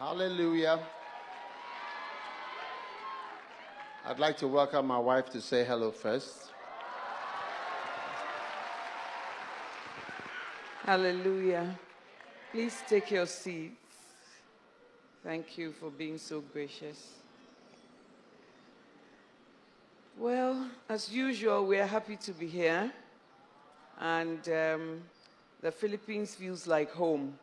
Hallelujah. I'd like to welcome my wife to say hello first. Hallelujah. Please take your seats. Thank you for being so gracious. Well, as usual, we are happy to be here. And um, the Philippines feels like home.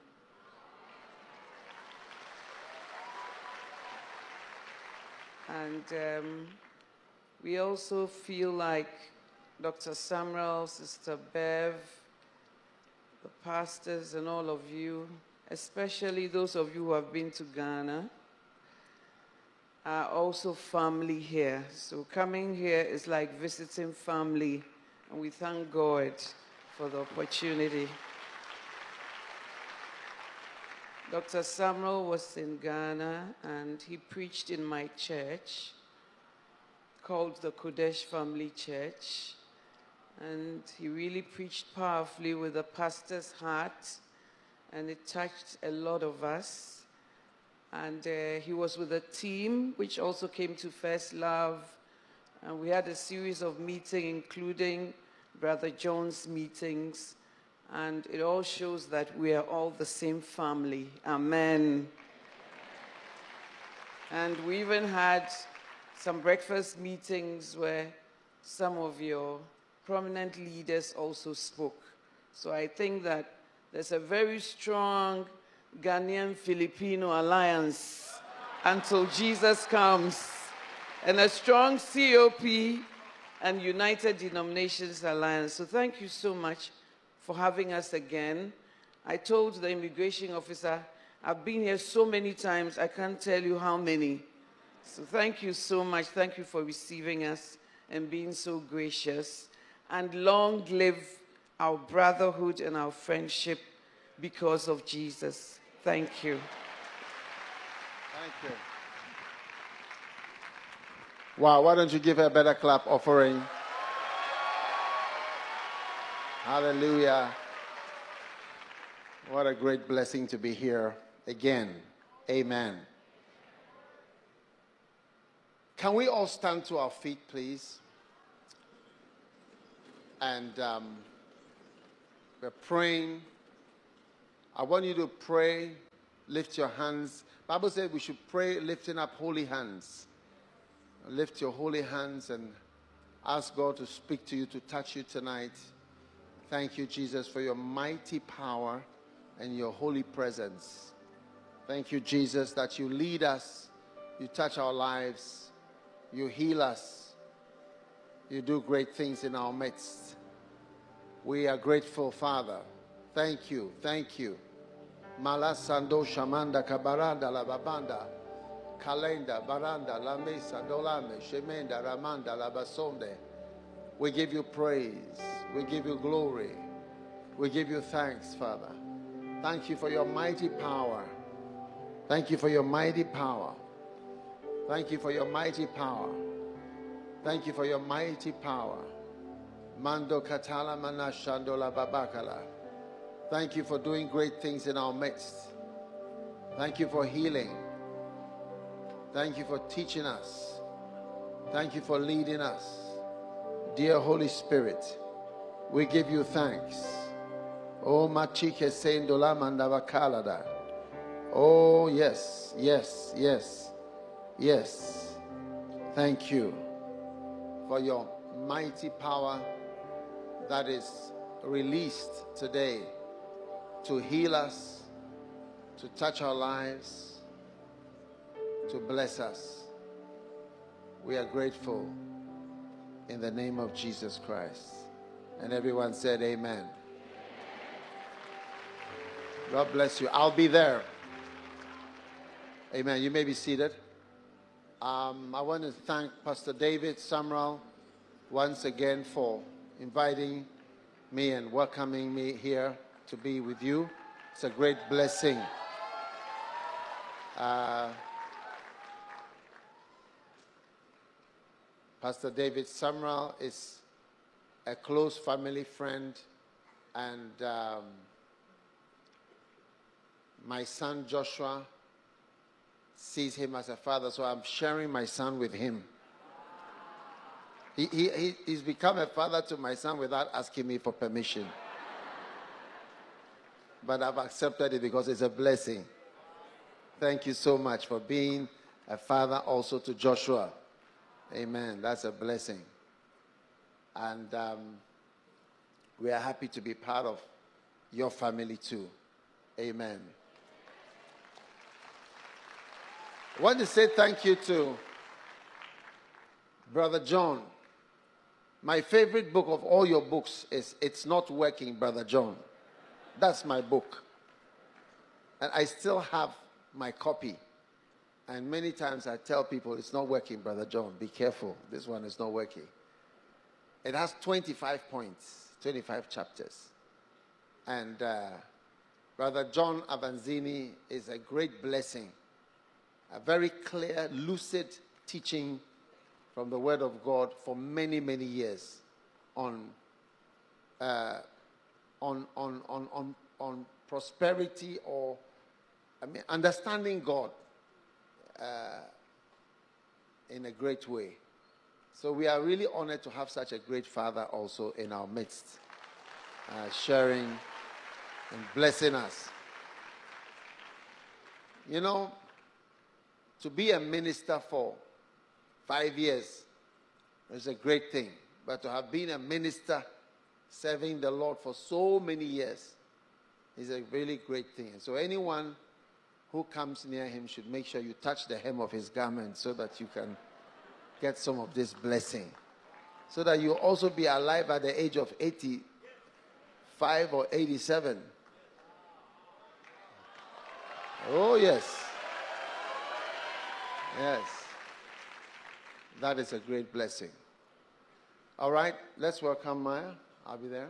And um, we also feel like Dr. Sumrall, Sister Bev, the pastors, and all of you, especially those of you who have been to Ghana, are also family here. So coming here is like visiting family, and we thank God for the opportunity. Dr. Sumrall was in Ghana and he preached in my church called the Qodesh Family Church. And he really preached powerfully with a pastor's heart and it touched a lot of us. And uh, he was with a team which also came to First Love. And we had a series of meetings, including Brother John's meetings and it all shows that we are all the same family. Amen. And we even had some breakfast meetings where some of your prominent leaders also spoke. So I think that there's a very strong Ghanaian Filipino alliance until Jesus comes, and a strong COP and United Denominations Alliance. So thank you so much for having us again. I told the immigration officer, I've been here so many times, I can't tell you how many. So thank you so much. Thank you for receiving us and being so gracious. And long live our brotherhood and our friendship because of Jesus. Thank you. Thank you. Wow, why don't you give her a better clap offering? Hallelujah. What a great blessing to be here again. Amen. Can we all stand to our feet, please? And um, we're praying. I want you to pray, lift your hands. Bible says we should pray lifting up holy hands. Lift your holy hands and ask God to speak to you, to touch you tonight. Thank you, Jesus, for your mighty power and your holy presence. Thank you, Jesus, that you lead us, you touch our lives, you heal us, you do great things in our midst. We are grateful, Father. Thank you, thank you. Malasando Shamanda Kabaranda La Babanda Kalenda Baranda La Mesa Dolame Shemenda Ramanda La Basonde. We give you praise. We give you glory. We give you thanks, Father. Thank you for your mighty power. Thank you for your mighty power. Thank you for your mighty power. Thank you for your mighty power. Mando katala manashandola babakala. Thank you for doing great things in our midst. Thank you for healing. Thank you for teaching us. Thank you for leading us. Dear Holy Spirit, we give you thanks. Oh, Machike Mandavakalada. Oh, yes, yes, yes, yes. Thank you for your mighty power that is released today to heal us, to touch our lives, to bless us. We are grateful in the name of Jesus Christ. And everyone said, Amen. God bless you. I'll be there. Amen. You may be seated. Um, I want to thank Pastor David Sumrall once again for inviting me and welcoming me here to be with you. It's a great blessing. Uh, Pastor David Sumrall is a close family friend, and um, my son Joshua sees him as a father, so I'm sharing my son with him. He, he, he's become a father to my son without asking me for permission. But I've accepted it because it's a blessing. Thank you so much for being a father also to Joshua. Amen. That's a blessing. And um, we are happy to be part of your family too. Amen. I want to say thank you to Brother John. My favorite book of all your books is It's Not Working, Brother John. That's my book. And I still have my copy. And many times I tell people, it's not working, Brother John. Be careful. This one is not working. It has 25 points, 25 chapters. And uh, Brother John Avanzini is a great blessing a very clear, lucid teaching from the Word of God for many, many years on, uh, on, on, on, on, on prosperity or I mean, understanding God uh, in a great way. So we are really honored to have such a great father also in our midst, uh, sharing and blessing us. You know, to be a minister for five years is a great thing. But to have been a minister serving the Lord for so many years is a really great thing. So anyone who comes near him should make sure you touch the hem of his garment so that you can get some of this blessing. So that you also be alive at the age of 85 or 87. Oh, yes. Yes. That is a great blessing. All right, let's welcome Maya. I'll be there.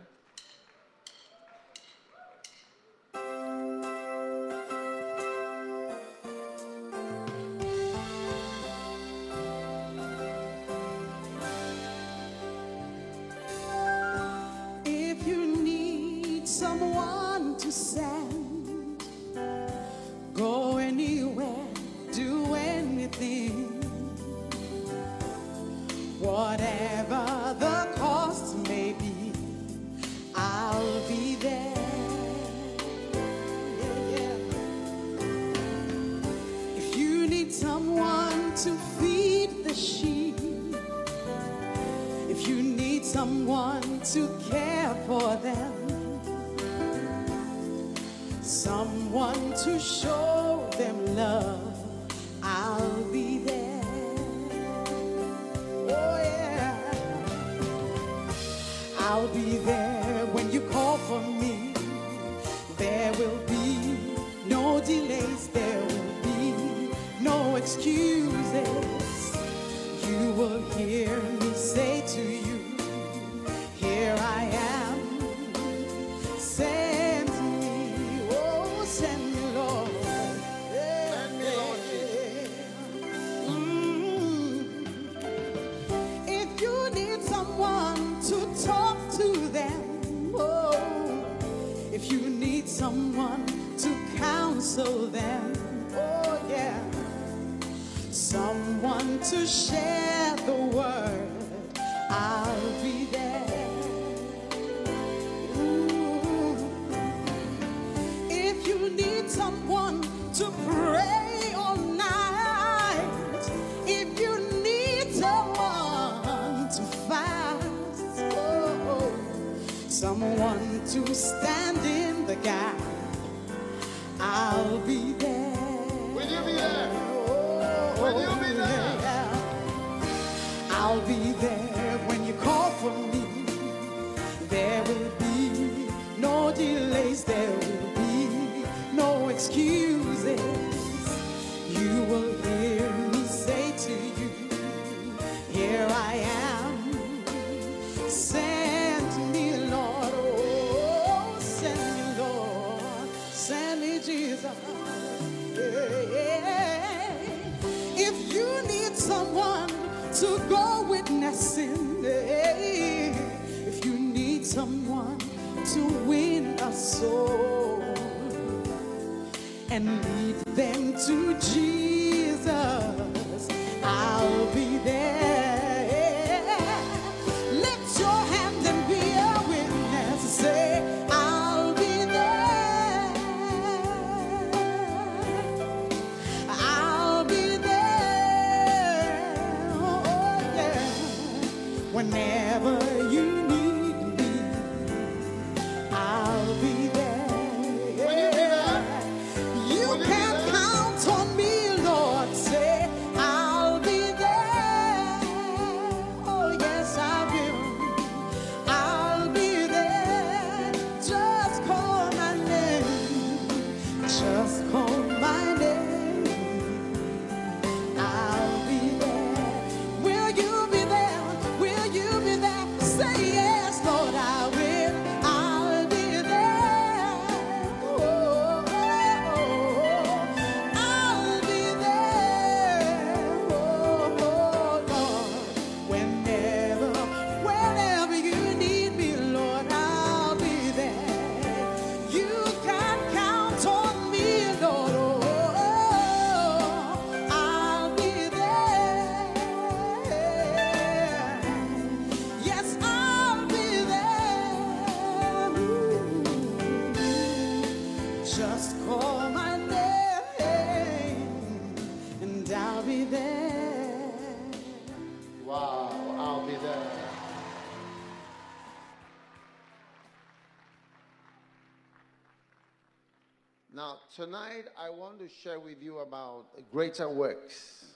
Tonight I want to share with you about greater works.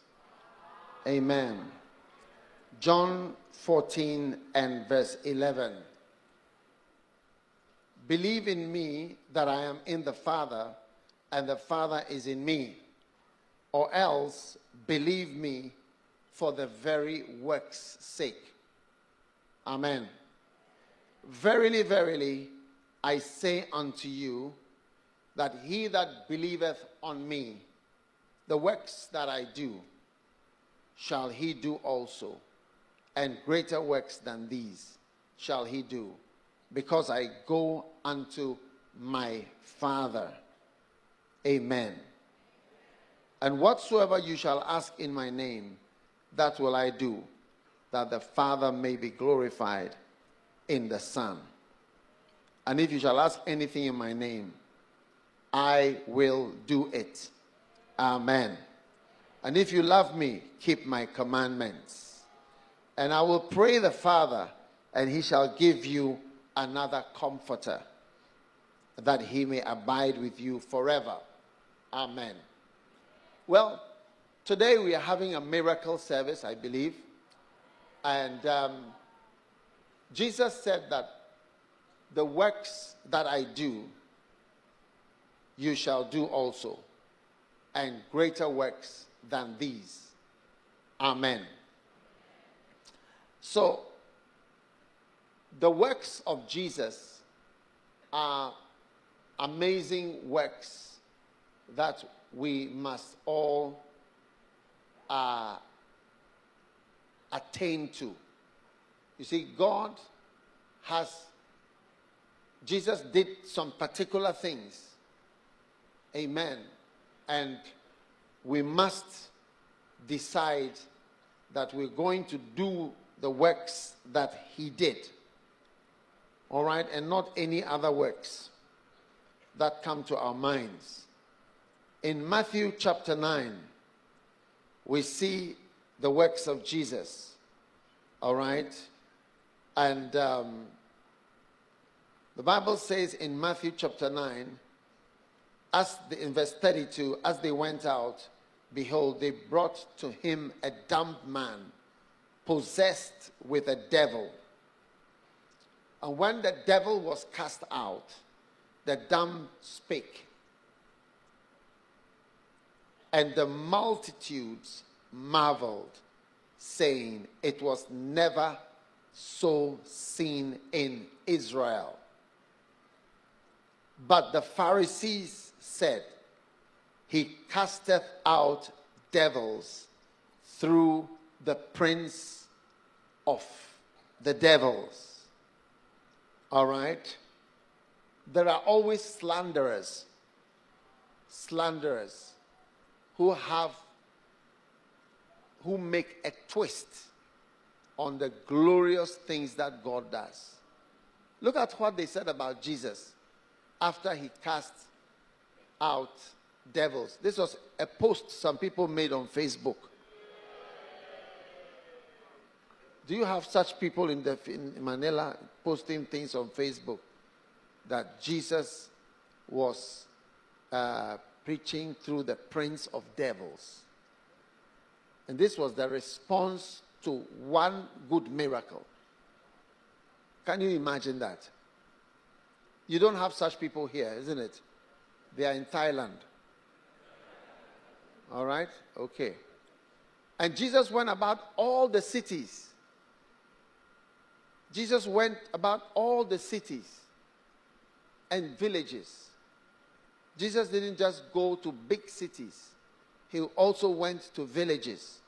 Amen. John 14 and verse 11. Believe in me that I am in the Father and the Father is in me, or else believe me for the very work's sake. Amen. Verily, verily, I say unto you that he that believeth on me, the works that I do, shall he do also, and greater works than these shall he do, because I go unto my Father. Amen. And whatsoever you shall ask in my name, that will I do, that the Father may be glorified in the Son. And if you shall ask anything in my name, I will do it. Amen. And if you love me, keep my commandments. And I will pray the Father, and he shall give you another comforter, that he may abide with you forever. Amen. Well, today we are having a miracle service, I believe. And um, Jesus said that the works that I do, you shall do also, and greater works than these. Amen. So, the works of Jesus are amazing works that we must all uh, attain to. You see, God has, Jesus did some particular things. Amen. And we must decide that we're going to do the works that He did. All right? And not any other works that come to our minds. In Matthew chapter 9, we see the works of Jesus. All right? And um, the Bible says in Matthew chapter 9, as the, in verse 32, as they went out, behold, they brought to him a dumb man, possessed with a devil. And when the devil was cast out, the dumb spake. And the multitudes marveled, saying, It was never so seen in Israel. But the Pharisees said, He casteth out devils through the prince of the devils. All right? There are always slanderers, slanderers who have, who make a twist on the glorious things that God does. Look at what they said about Jesus after he cast out devils. This was a post some people made on Facebook. Do you have such people in, the, in Manila posting things on Facebook that Jesus was uh, preaching through the prince of devils? And this was the response to one good miracle. Can you imagine that? You don't have such people here, isn't it? They are in Thailand. All right? Okay. And Jesus went about all the cities. Jesus went about all the cities and villages. Jesus didn't just go to big cities, he also went to villages.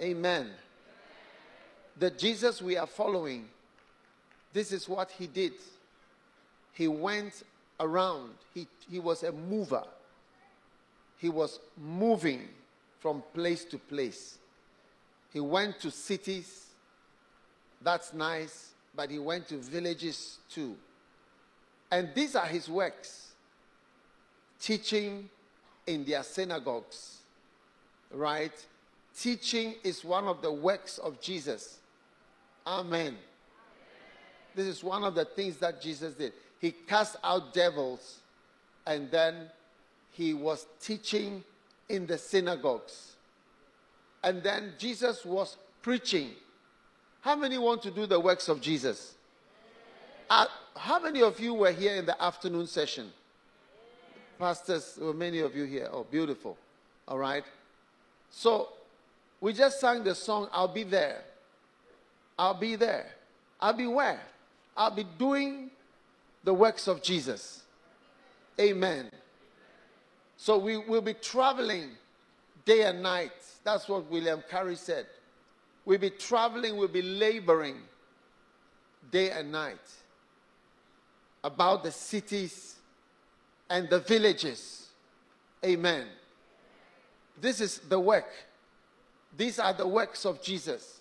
Amen. The Jesus we are following, this is what he did. He went around, he, he was a mover. He was moving from place to place. He went to cities, that's nice, but he went to villages too. And these are his works teaching in their synagogues, right? Teaching is one of the works of Jesus. Amen. This is one of the things that Jesus did. He cast out devils and then he was teaching in the synagogues. And then Jesus was preaching. How many want to do the works of Jesus? Uh, how many of you were here in the afternoon session? Pastors, were many of you here. Oh, beautiful. All right. So we just sang the song, I'll be there. I'll be there. I'll be where? I'll be doing the works of Jesus. Amen. So we will be traveling day and night. That's what William Carey said. We'll be traveling, we'll be laboring day and night about the cities and the villages. Amen. This is the work. These are the works of Jesus.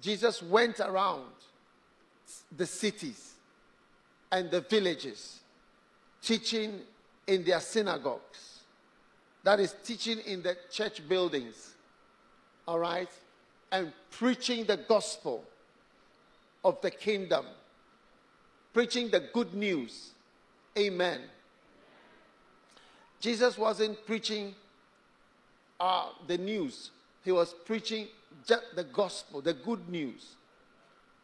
Jesus went around the cities and the villages teaching in their synagogues. That is, teaching in the church buildings. All right? And preaching the gospel of the kingdom. Preaching the good news. Amen. Jesus wasn't preaching uh, the news, he was preaching just the gospel, the good news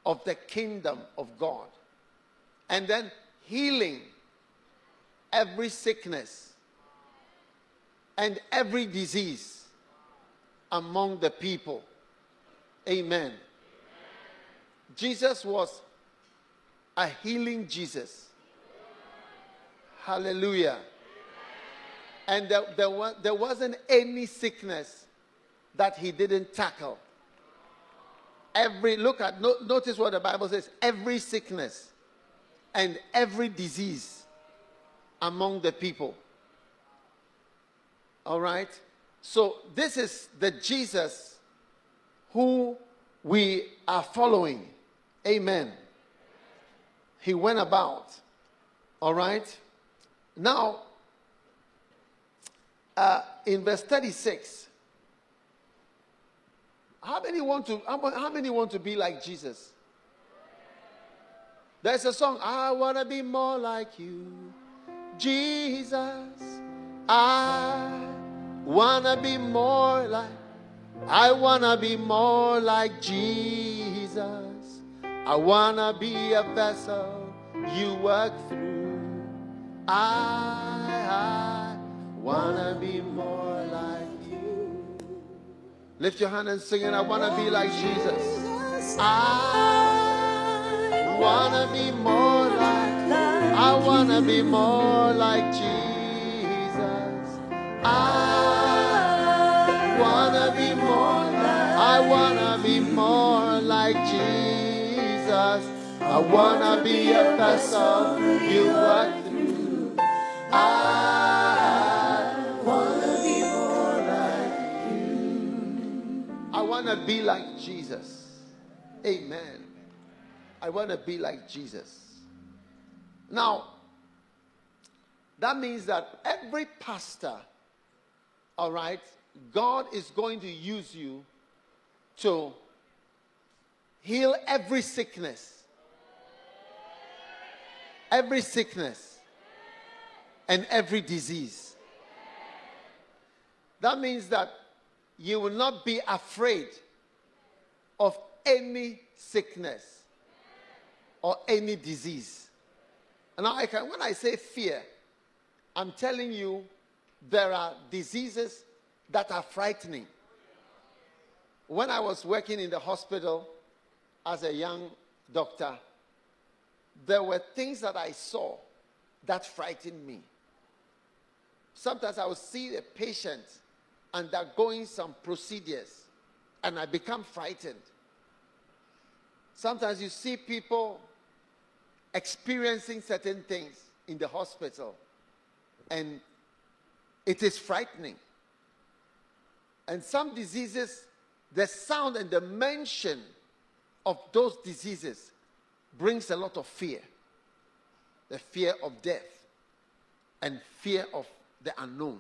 of the kingdom of God. And then healing every sickness and every disease among the people. Amen. Jesus was a healing Jesus. Hallelujah. And there, there, was, there wasn't any sickness that he didn't tackle. Every, look at, no, notice what the Bible says every sickness and every disease among the people. All right? So, this is the Jesus who we are following. Amen. He went about. All right? Now, uh, in verse 36, how many want to how many want to be like Jesus? There's a song, I want to be more like you. Jesus, I want to be more like I want to be more like Jesus. I want to be a vessel you work through. I, I want to be more like you. Lift your hand and sing it. I want to be like Jesus. I want to be more like I want to be more like Jesus. I want to be more like I want to be more like Jesus. I want to be a vessel you work through. I want to be more like you. I want to be like Jesus. Amen. I want to be like Jesus. Now, that means that every pastor, all right, God is going to use you to heal every sickness. Every sickness and every disease. That means that you will not be afraid of any sickness or any disease. And I can, when I say fear, I'm telling you there are diseases that are frightening. When I was working in the hospital as a young doctor, there were things that I saw that frightened me. Sometimes I would see a patient undergoing some procedures and I become frightened. Sometimes you see people experiencing certain things in the hospital. And it is frightening. And some diseases, the sound and the mention of those diseases brings a lot of fear the fear of death and fear of the unknown.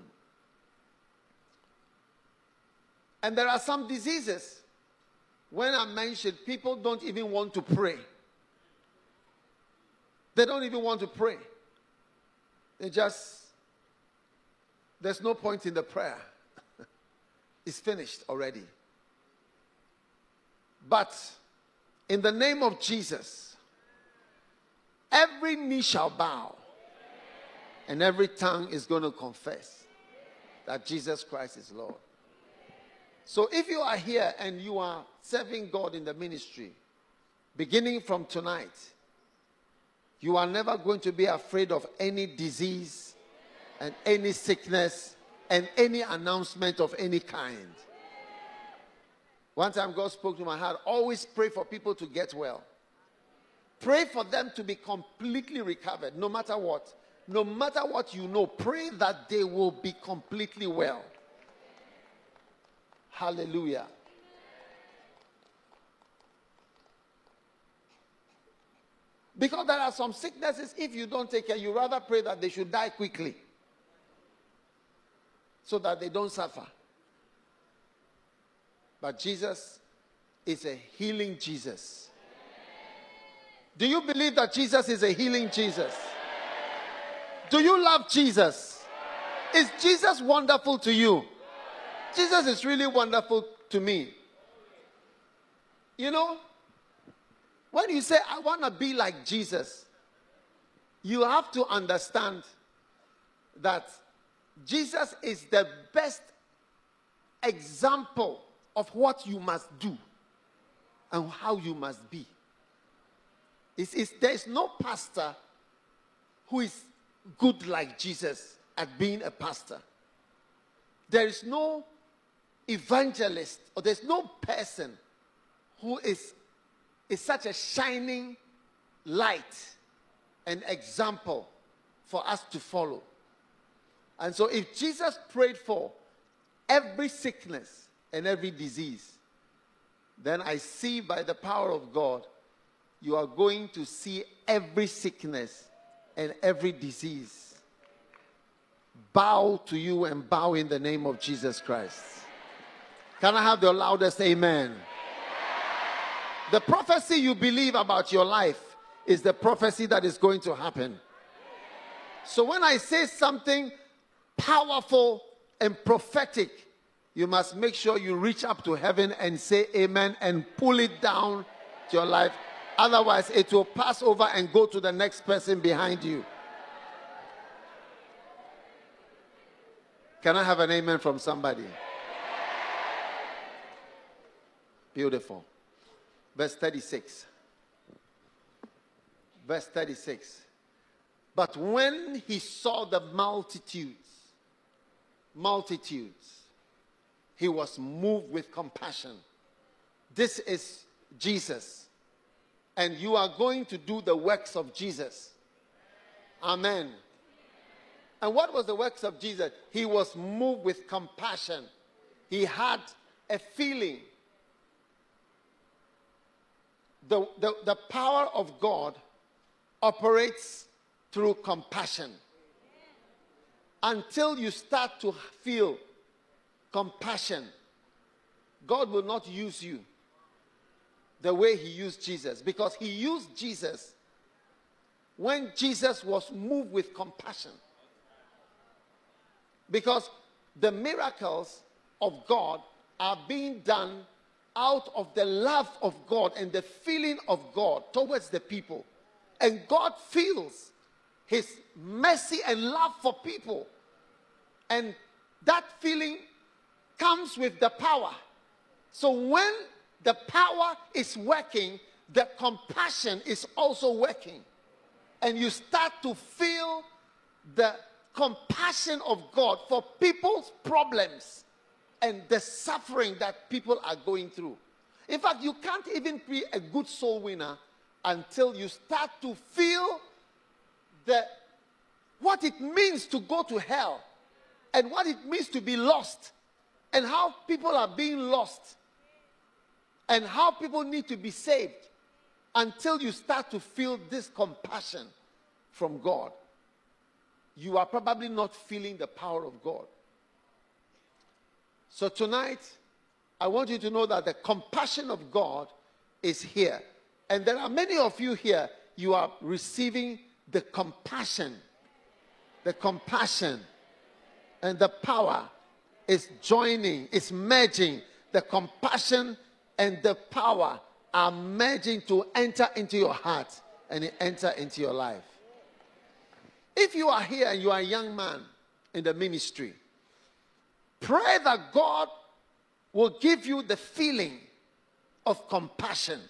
And there are some diseases, when I mentioned, people don't even want to pray. They don't even want to pray. They just, there's no point in the prayer. it's finished already. But in the name of Jesus, every knee shall bow and every tongue is going to confess that Jesus Christ is Lord. So if you are here and you are serving God in the ministry, beginning from tonight, you are never going to be afraid of any disease and any sickness and any announcement of any kind. One time God spoke to my heart always pray for people to get well. Pray for them to be completely recovered, no matter what. No matter what you know, pray that they will be completely well. Hallelujah. Because there are some sicknesses, if you don't take care, you rather pray that they should die quickly so that they don't suffer. But Jesus is a healing Jesus. Do you believe that Jesus is a healing Jesus? Do you love Jesus? Is Jesus wonderful to you? Jesus is really wonderful to me. You know, when you say, I want to be like Jesus, you have to understand that Jesus is the best example of what you must do and how you must be. It's, it's, there is no pastor who is good like Jesus at being a pastor. There is no evangelist or there's no person who is, is such a shining light and example for us to follow. And so, if Jesus prayed for every sickness and every disease, then I see by the power of God, you are going to see every sickness and every disease bow to you and bow in the name of Jesus Christ. Can I have the loudest amen? The prophecy you believe about your life is the prophecy that is going to happen. So when I say something powerful and prophetic, you must make sure you reach up to heaven and say amen and pull it down to your life. Otherwise, it will pass over and go to the next person behind you. Can I have an amen from somebody? Beautiful. Verse 36. Verse 36. But when he saw the multitudes, multitudes, he was moved with compassion. This is Jesus. And you are going to do the works of Jesus. Amen. And what was the works of Jesus? He was moved with compassion. He had a feeling. The, the, the power of God operates through compassion. Until you start to feel compassion, God will not use you the way He used Jesus because He used Jesus when Jesus was moved with compassion. Because the miracles of God are being done out of the love of God and the feeling of God towards the people. And God feels his mercy and love for people. And that feeling comes with the power. So when the power is working, the compassion is also working. And you start to feel the compassion of God for people's problems and the suffering that people are going through. In fact, you can't even be a good soul winner until you start to feel the, what it means to go to hell and what it means to be lost and how people are being lost and how people need to be saved until you start to feel this compassion from God you are probably not feeling the power of God. So tonight, I want you to know that the compassion of God is here. And there are many of you here, you are receiving the compassion, the compassion and the power is joining, is merging. The compassion and the power are merging to enter into your heart and enter into your life. If you are here and you are a young man in the ministry, pray that God will give you the feeling of compassion.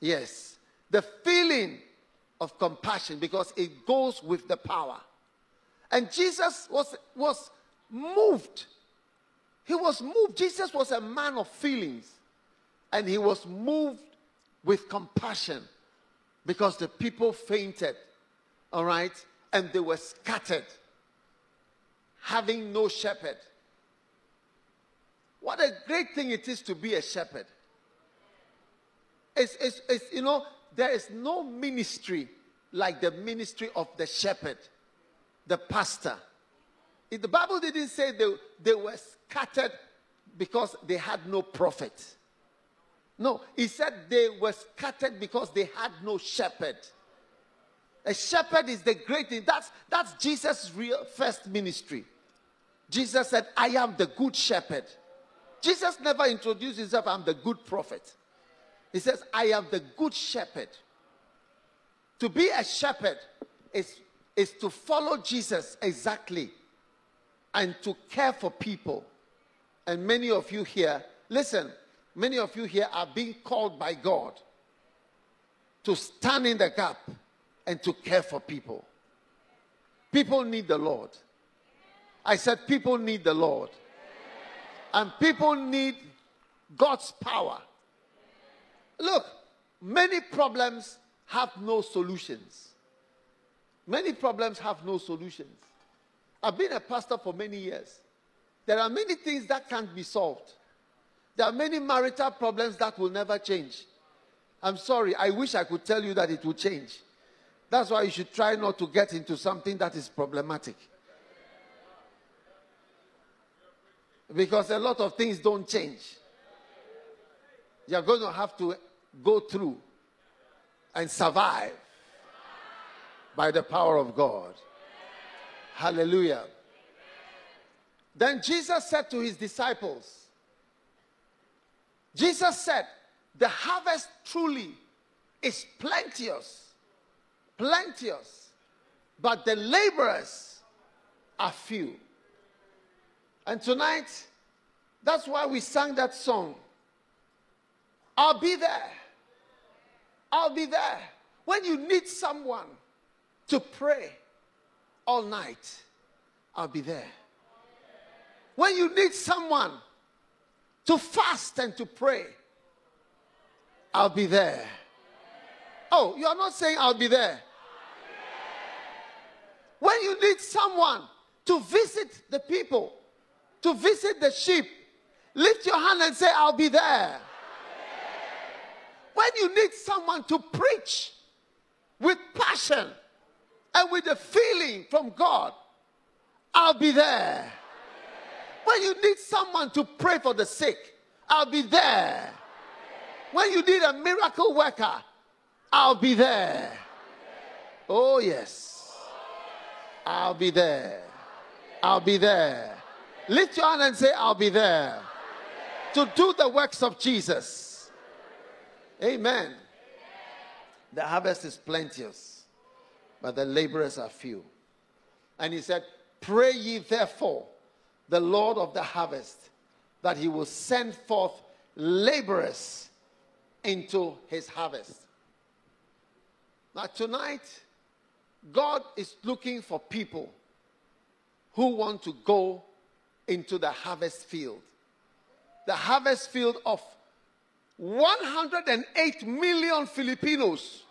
Yes, the feeling of compassion because it goes with the power. And Jesus was, was moved. He was moved. Jesus was a man of feelings. And he was moved with compassion because the people fainted. All right? And they were scattered, having no shepherd. What a great thing it is to be a shepherd. It's, it's, it's, you know, there is no ministry like the ministry of the shepherd, the pastor. If the Bible didn't say they, they were scattered because they had no prophet. No, he said they were scattered because they had no shepherd. A shepherd is the great thing. That's, that's Jesus' real first ministry. Jesus said, I am the good shepherd. Jesus never introduced himself, I'm the good prophet. He says, I am the good shepherd. To be a shepherd is, is to follow Jesus exactly and to care for people. And many of you here, listen, many of you here are being called by God to stand in the gap and to care for people. People need the Lord. I said, people need the Lord. And people need God's power. Look, many problems have no solutions. Many problems have no solutions. I've been a pastor for many years. There are many things that can't be solved. There are many marital problems that will never change. I'm sorry, I wish I could tell you that it will change. That's why you should try not to get into something that is problematic. Because a lot of things don't change. You're going to have to go through and survive by the power of God. Hallelujah. Then Jesus said to his disciples, Jesus said, The harvest truly is plenteous, plenteous, but the laborers are few. And tonight, that's why we sang that song. I'll be there. I'll be there. When you need someone to pray all night, I'll be there. When you need someone to fast and to pray, I'll be there. Oh, you are not saying I'll be there. When you need someone to visit the people, to visit the sheep, lift your hand and say, I'll be there. When you need someone to preach with passion and with a feeling from God, I'll be there. When you need someone to pray for the sick, I'll be there. When you need a miracle worker, I'll be there. Oh, yes. I'll be there. I'll be there. Lift your hand and say, I'll be there. To do the works of Jesus. Amen. The harvest is plenteous, but the laborers are few. And he said, Pray ye therefore the Lord of the harvest that he will send forth laborers into his harvest. Now, tonight, God is looking for people who want to go into the harvest field. The harvest field of 108 million Filipinos.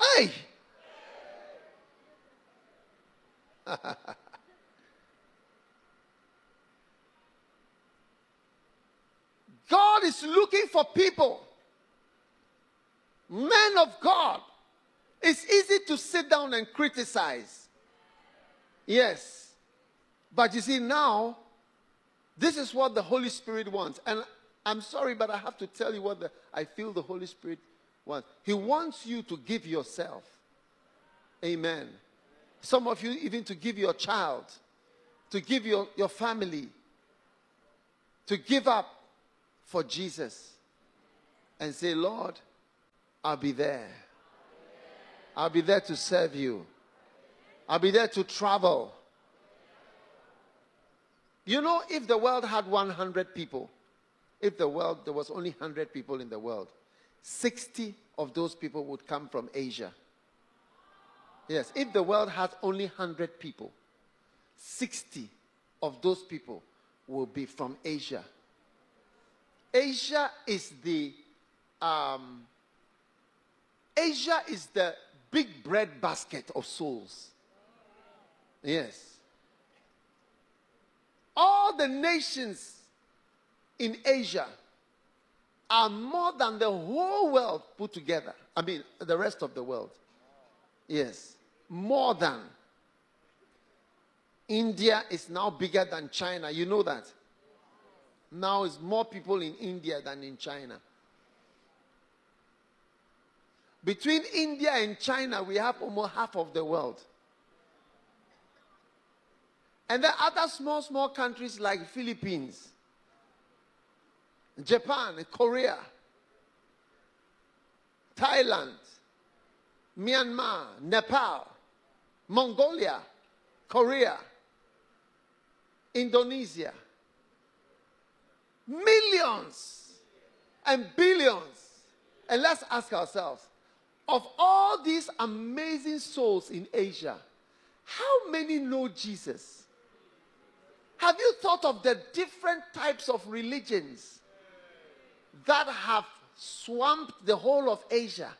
Hey! God is looking for people, men of God. It's easy to sit down and criticize. Yes. But you see, now, this is what the Holy Spirit wants. And I'm sorry, but I have to tell you what the, I feel the Holy Spirit wants. He wants you to give yourself. Amen. Some of you, even to give your child, to give your, your family, to give up for Jesus and say, Lord, I'll be there. I'll be there to serve you. I'll be there to travel. You know, if the world had 100 people, if the world, there was only 100 people in the world, 60 of those people would come from Asia. Yes, if the world has only 100 people, 60 of those people will be from Asia. Asia is the um, Asia is the big bread basket of souls. Yes. All the nations in Asia are more than the whole world put together. I mean, the rest of the world. Yes. More than. India is now bigger than China. You know that? Now is more people in India than in China. Between India and China, we have almost half of the world. And there are other small, small countries like Philippines, Japan, Korea, Thailand, Myanmar, Nepal, Mongolia, Korea, Indonesia. Millions and billions. And let's ask ourselves of all these amazing souls in Asia, how many know Jesus? Have you thought of the different types of religions that have swamped the whole of Asia?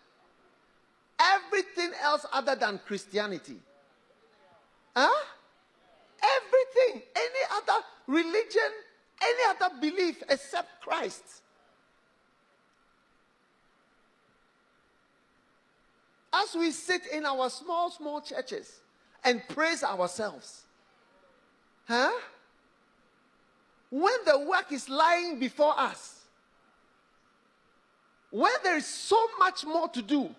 Everything else other than Christianity. Huh? Everything, any other religion, any other belief except Christ. As we sit in our small, small churches and praise ourselves, huh? When the work is lying before us, when there is so much more to do,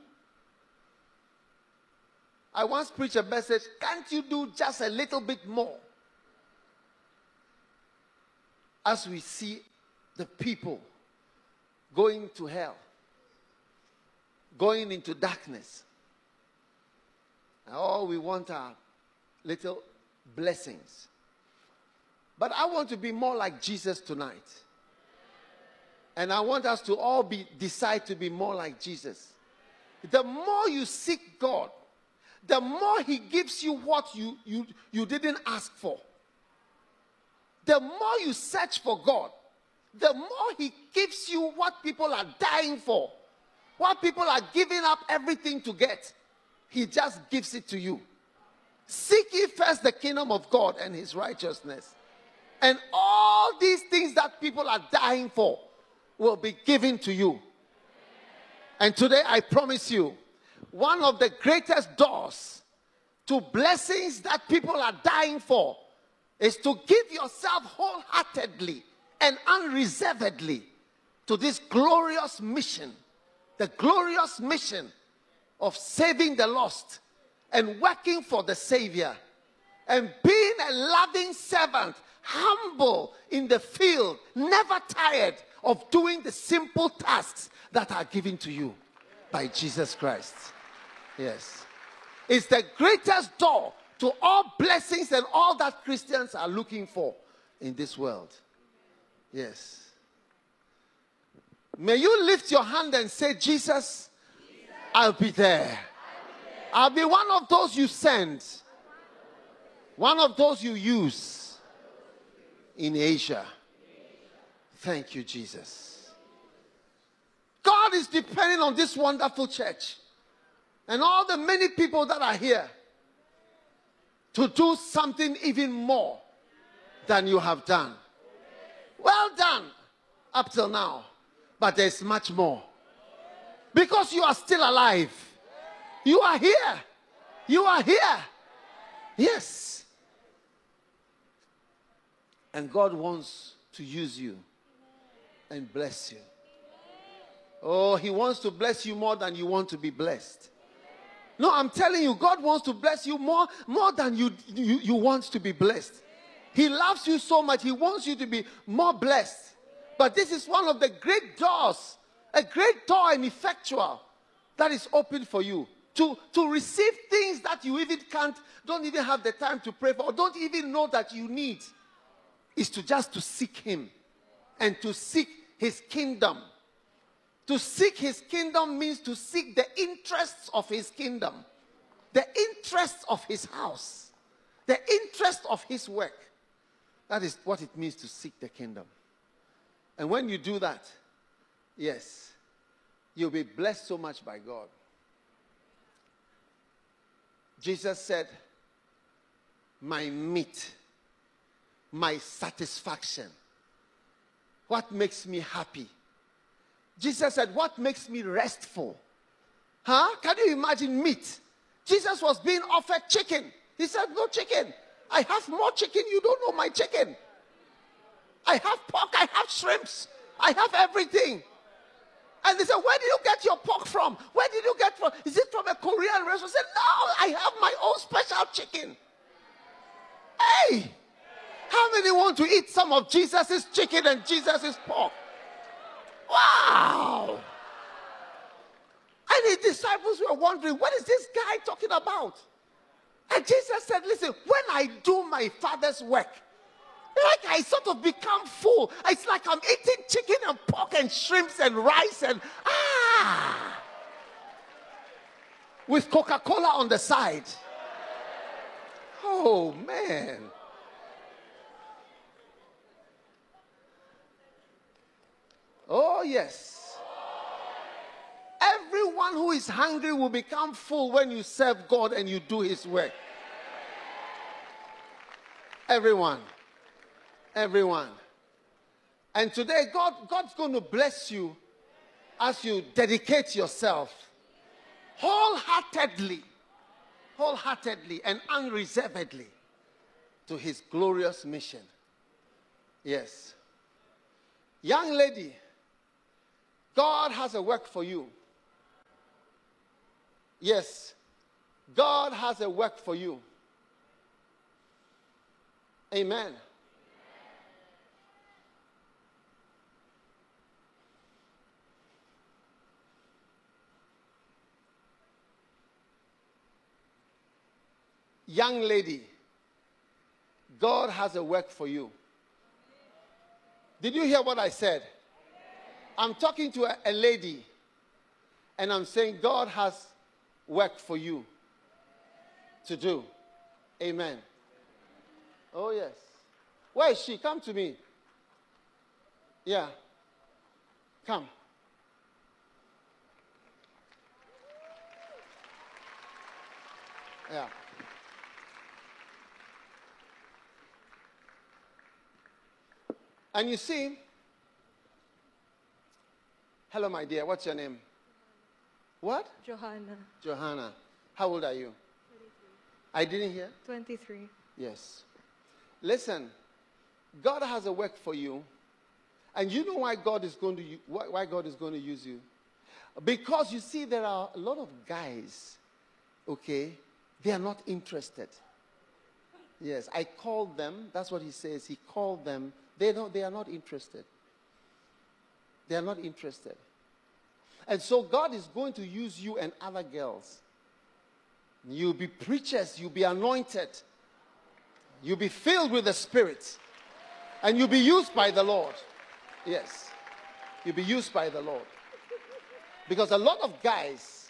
I once preached a message can't you do just a little bit more? As we see the people going to hell, going into darkness, and all we want are little blessings. But I want to be more like Jesus tonight. And I want us to all be decide to be more like Jesus. The more you seek God, the more he gives you what you, you, you didn't ask for. The more you search for God, the more he gives you what people are dying for, what people are giving up everything to get. He just gives it to you. Seek ye first the kingdom of God and his righteousness. And all these things that people are dying for will be given to you. And today I promise you, one of the greatest doors to blessings that people are dying for is to give yourself wholeheartedly and unreservedly to this glorious mission, the glorious mission of saving the lost and working for the Savior and being a loving servant, humble in the field, never tired of doing the simple tasks that are given to you by Jesus Christ. Yes. It's the greatest door to all blessings and all that Christians are looking for in this world. Yes. May you lift your hand and say, Jesus, I'll be there. I'll be one of those you send, one of those you use in Asia. Thank you, Jesus. God is depending on this wonderful church and all the many people that are here to do something even more than you have done. Well done up till now, but there's much more. Because you are still alive. You are here. You are here. Yes. And God wants to use you and bless you. Oh, He wants to bless you more than you want to be blessed. No, I'm telling you, God wants to bless you more, more than you, you, you want to be blessed. He loves you so much, He wants you to be more blessed. But this is one of the great doors, a great door and effectual that is open for you to, to receive things that you even can't, don't even have the time to pray for, or don't even know that you need, is to just to seek Him and to seek His kingdom. To seek His kingdom means to seek the interests of His kingdom, the interests of His house, the interest of His work. That is what it means to seek the kingdom. And when you do that, yes, you'll be blessed so much by God. Jesus said, My meat, my satisfaction, what makes me happy. Jesus said, What makes me restful? Huh? Can you imagine meat? Jesus was being offered chicken. He said, No chicken. I have more chicken. You don't know my chicken. I have pork. I have shrimps. I have everything. And they said, Where did you get your pork from? Where did you get from? Is it from a Korean restaurant? I said, No, I have my own special chicken. Hey! How many want to eat some of Jesus' chicken and Jesus' pork? Wow! And his disciples were wondering, What is this guy talking about? And Jesus said, Listen, when I do my father's work, like I sort of become full. It's like I'm eating chicken and pork and shrimps and rice and ah, with Coca Cola on the side. Oh man. Oh, yes. Everyone who is hungry will become full when you serve God and you do His work. Everyone. Everyone. And today, God, God's going to bless you as you dedicate yourself wholeheartedly, wholeheartedly, and unreservedly to His glorious mission. Yes. Young lady, God has a work for you. Yes, God has a work for you. Amen. Young lady, God has a work for you. Did you hear what I said? I'm talking to a, a lady and I'm saying God has work for you to do. Amen. Oh, yes. Where is she? Come to me. Yeah. Come. Yeah. And you see, hello, my dear, what's your name? What? Johanna, Johanna. How old are you? 23. I didn't hear. 23. Yes. Listen, God has a work for you, and you know why God is going to why why God is going to use you, because you see there are a lot of guys, okay, they are not interested. Yes, I called them. That's what he says. He called them. They don't. They are not interested. They are not interested. And so God is going to use you and other girls. You'll be preachers. You'll be anointed. You'll be filled with the Spirit. And you'll be used by the Lord. Yes. You'll be used by the Lord. Because a lot of guys,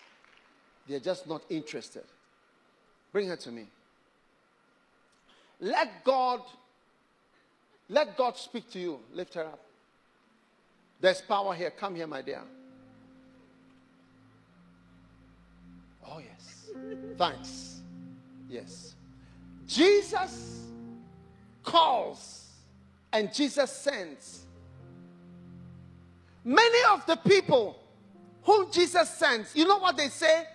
they're just not interested. Bring her to me. Let God, let God speak to you. Lift her up. There's power here. Come here, my dear. Oh, yes. Thanks. Yes. Jesus calls and Jesus sends. Many of the people whom Jesus sends, you know what they say?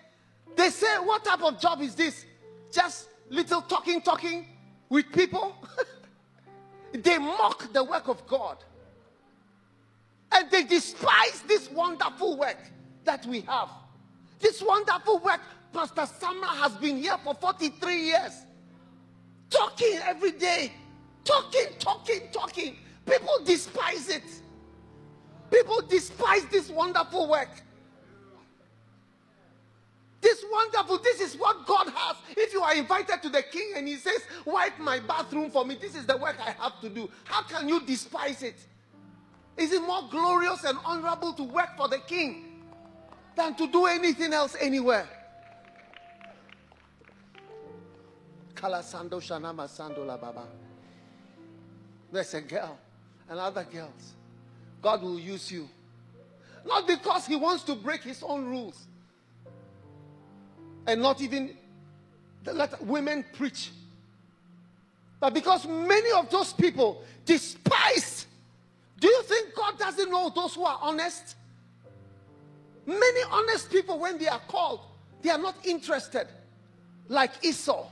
They say, What type of job is this? Just little talking, talking with people? they mock the work of God. And they despise this wonderful work that we have. This wonderful work Pastor Sumrall has been here for 43 years. Talking every day. Talking, talking, talking. People despise it. People despise this wonderful work. This wonderful, this is what God has. If you are invited to the king and he says, Wipe my bathroom for me, this is the work I have to do. How can you despise it? Is it more glorious and honorable to work for the king than to do anything else anywhere? Kalasando Shanama Sandola Baba. There's a girl and other girls. God will use you. Not because he wants to break his own rules and not even let women preach. But because many of those people despise, do you think God doesn't know those who are honest? Many honest people, when they are called, they are not interested, like Esau.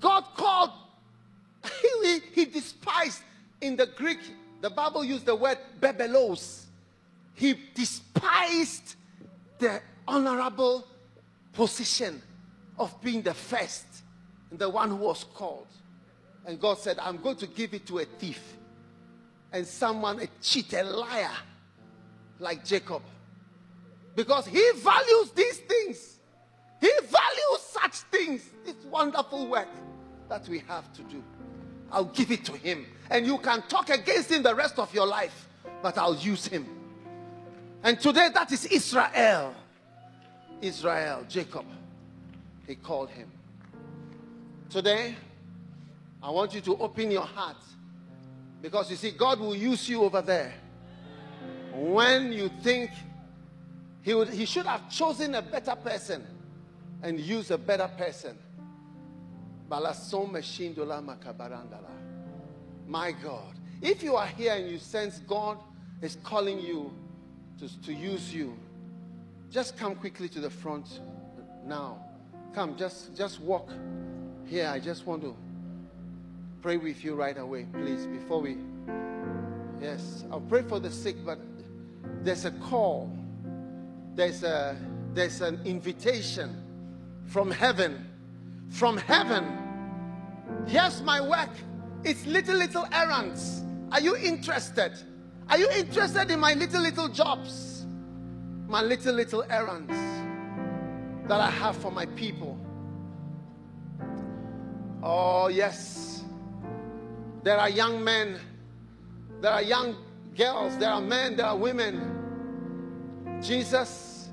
God called, he, he despised in the Greek, the Bible used the word bebelos. He despised the honorable position of being the first and the one who was called. And God said, I'm going to give it to a thief and someone, a cheat, a liar like Jacob. Because he values these things. He values such things. This wonderful work that we have to do. I'll give it to him. And you can talk against him the rest of your life, but I'll use him. And today, that is Israel. Israel, Jacob. He called him. Today, I want you to open your heart because you see, God will use you over there. When you think he, would, he should have chosen a better person and used a better person. My God. If you are here and you sense God is calling you to, to use you, just come quickly to the front now. Come, just just walk here. I just want to pray with you right away, please, before we. Yes, I'll pray for the sick, but there's a call. There's a there's an invitation from heaven. From heaven. Here's my work. It's little little errands. Are you interested? Are you interested in my little little jobs? my little, little errands that I have for my people. Oh, yes. There are young men, there are young girls, there are men, there are women. Jesus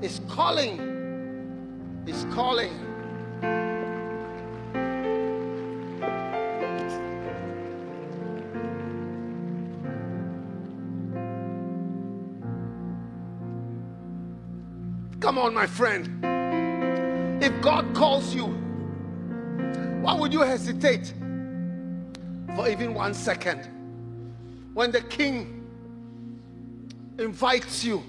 is calling, is calling. Come on, my friend. If God calls you, why would you hesitate for even one second? When the king invites you,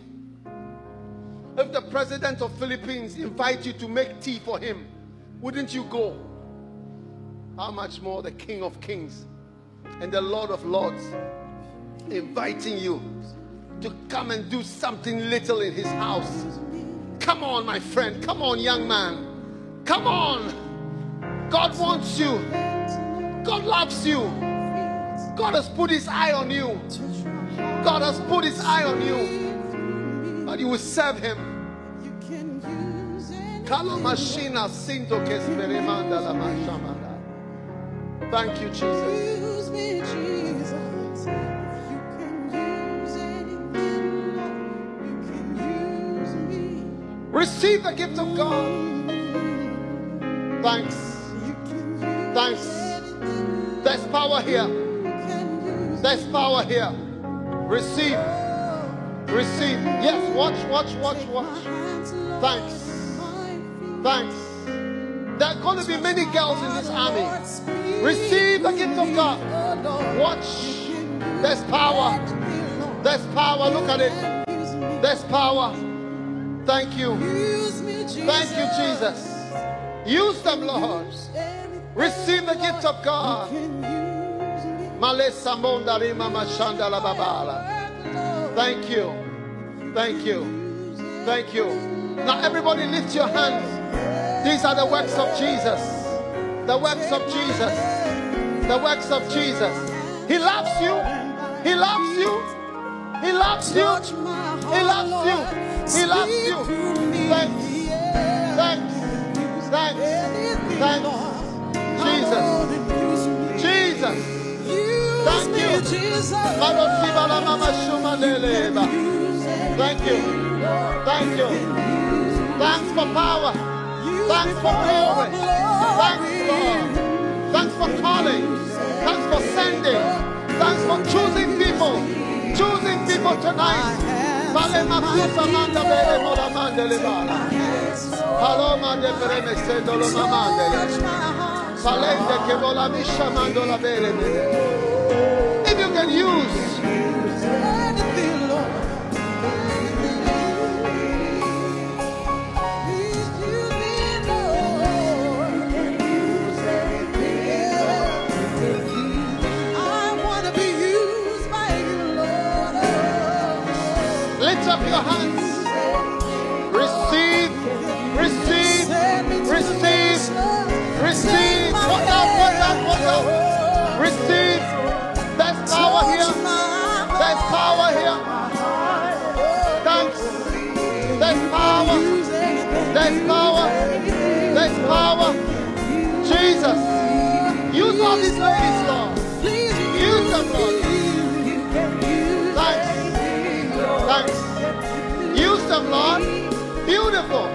if the president of Philippines invites you to make tea for him, wouldn't you go? How much more the King of Kings and the Lord of Lords inviting you to come and do something little in his house Come on, my friend. Come on, young man. Come on. God wants you. God loves you. God has put his eye on you. God has put his eye on you. But you will serve him. Thank you, Jesus. Receive the gift of God. Thanks. Thanks. There's power here. There's power here. Receive. Receive. Yes, watch, watch, watch, watch. Thanks. Thanks. There are going to be many girls in this army. Receive the gift of God. Watch. There's power. There's power. Look at it. There's power. Thank you. Thank you, Jesus. Use them, Lord. Receive the gift of God. Thank you. Thank you. Thank you. Now, everybody, lift your hands. These are the works of Jesus. The works of Jesus. The works of Jesus. He loves you. He loves you. He loves you. He loves you. He loves you. Thanks. Thanks. Thanks. Thanks. Jesus. Jesus. Thank you. Thank you. Thank you. Thanks for power. Thanks for glory. Thanks, Lord. Thanks for calling. Thanks for sending. Thanks for choosing people. Choosing people tonight. Valente che vola mi sciamando la bene. There's power. There's power. Jesus. Use all these ladies, Lord. Use them, Lord. Thanks. Thanks. Use them, Lord. Beautiful.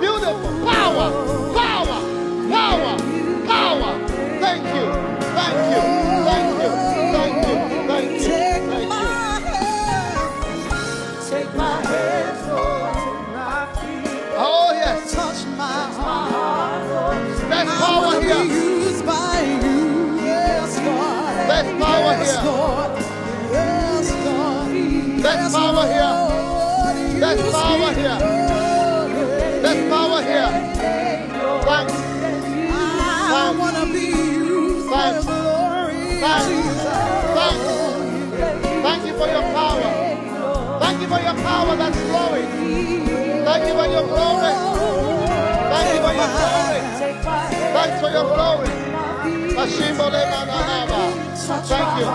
Beautiful. Power. Power. Power. Power. Thank you. Thank you. There's power here. There's power here. There's power here. Thanks. I Thanks. wanna be used Thanks. Thanks. Thank you for your power. Thank you for your power that's flowing. Thank you for your glory. Thank you for your glory. Thanks for your glory. Thank you.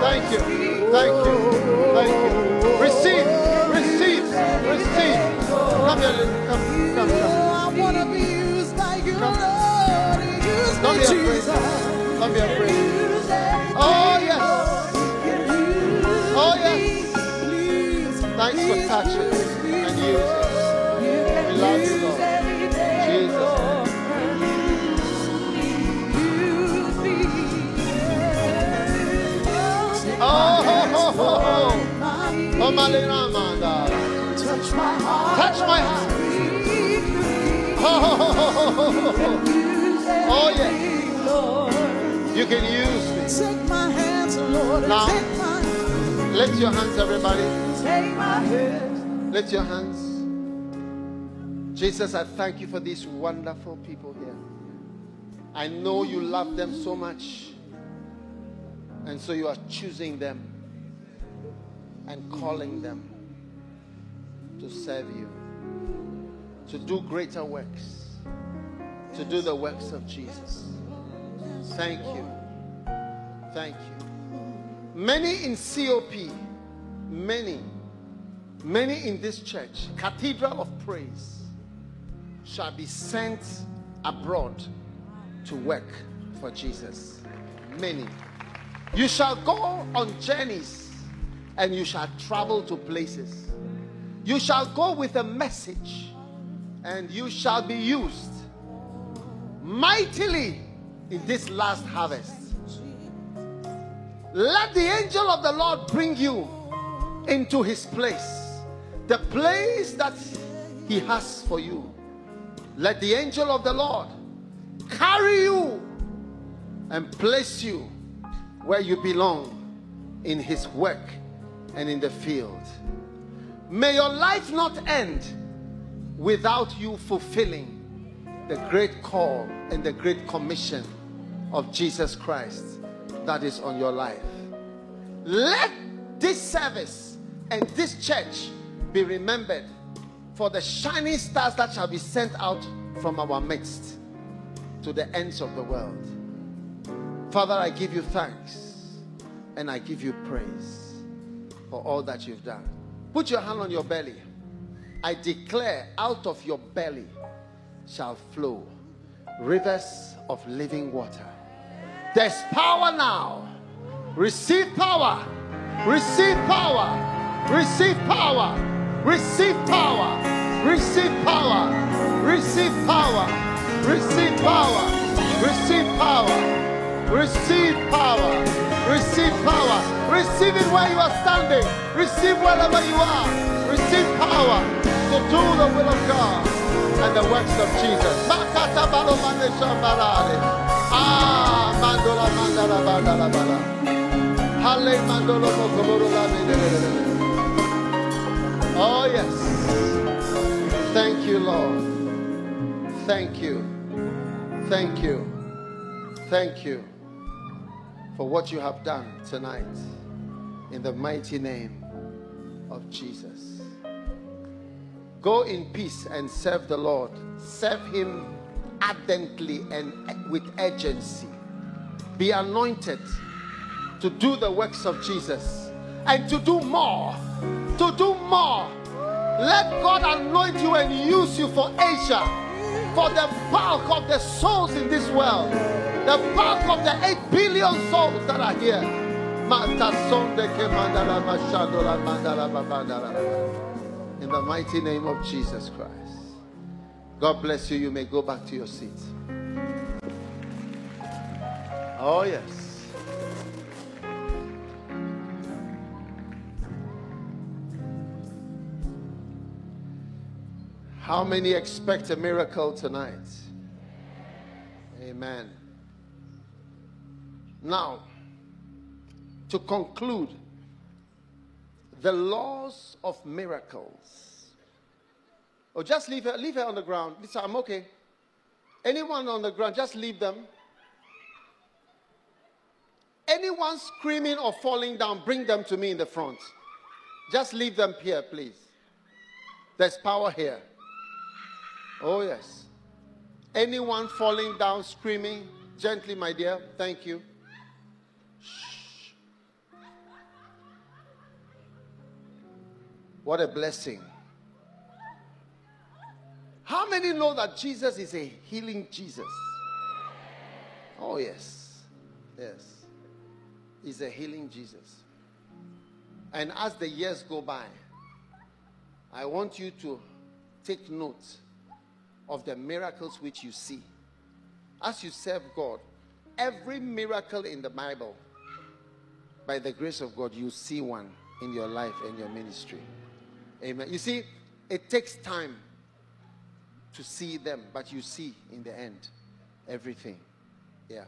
Thank you. Thank you. Thank you. Receive. Receive. Receive. Come here. Come, come, come. I wanna be used by you, Come. Lord. Use Don't be afraid. Jesus. Don't be afraid. Oh, yes. Oh, yes. Thanks for touching and using. We Touch my heart. Touch my heart. Oh. Oh, yes. You can use me. Take my hands, Lord, Now. Lift your hands, everybody. take my hands. Lift your hands. Jesus, I thank you for these wonderful people here. I know you love them so much. And so you are choosing them and calling them to serve you, to do greater works, to do the works of Jesus. Thank you. Thank you. Many in COP, many, many in this church, Cathedral of Praise, shall be sent abroad to work for Jesus. Many. You shall go on journeys and you shall travel to places. You shall go with a message and you shall be used mightily in this last harvest. Let the angel of the Lord bring you into his place, the place that he has for you. Let the angel of the Lord carry you and place you where you belong in his work and in the field. May your life not end without you fulfilling the great call and the great commission of Jesus Christ that is on your life. Let this service and this church be remembered for the shining stars that shall be sent out from our midst to the ends of the world. Father, I give you thanks and I give you praise for all that you've done. Put your hand on your belly. I declare out of your belly shall flow rivers of living water. There's power now. Receive power. Receive power. Receive power. Receive power. Receive power. Receive power. Receive power. Receive power. Receive power. Receive power. Receive it where you are standing. Receive wherever you are. Receive power to do the will of God and the works of Jesus. Ah, mandola mandala bandala bala. Hale mandolo mokoboro la. Oh yes. Thank you, Lord. Thank you. Thank you. Thank you for what you have done tonight in the mighty name of Jesus. Go in peace and serve the Lord. Serve Him ardently and with urgency. Be anointed to do the works of Jesus and to do more. To do more. Let God anoint you and use you for Asia, for the bulk of the souls in this world, the bulk of the 8 billion souls that are here. In the mighty name of Jesus Christ. God bless you. You may go back to your seat. Oh, yes. How many expect a miracle tonight? Amen. Now, to conclude, the laws of miracles. Oh, just leave her, leave her on the ground. I'm okay. Anyone on the ground, just leave them. Anyone screaming or falling down, bring them to me in the front. Just leave them here, please. There's power here. Oh, yes. Anyone falling down, screaming, gently, my dear. Thank you. What a blessing. How many know that Jesus is a healing Jesus? Oh, yes. Yes. He's a healing Jesus. And as the years go by, I want you to take note of the miracles which you see. As you serve God, every miracle in the Bible, by the grace of God, you see one in your life and your ministry. Amen. You see, it takes time to see them, but you see in the end everything. Yeah.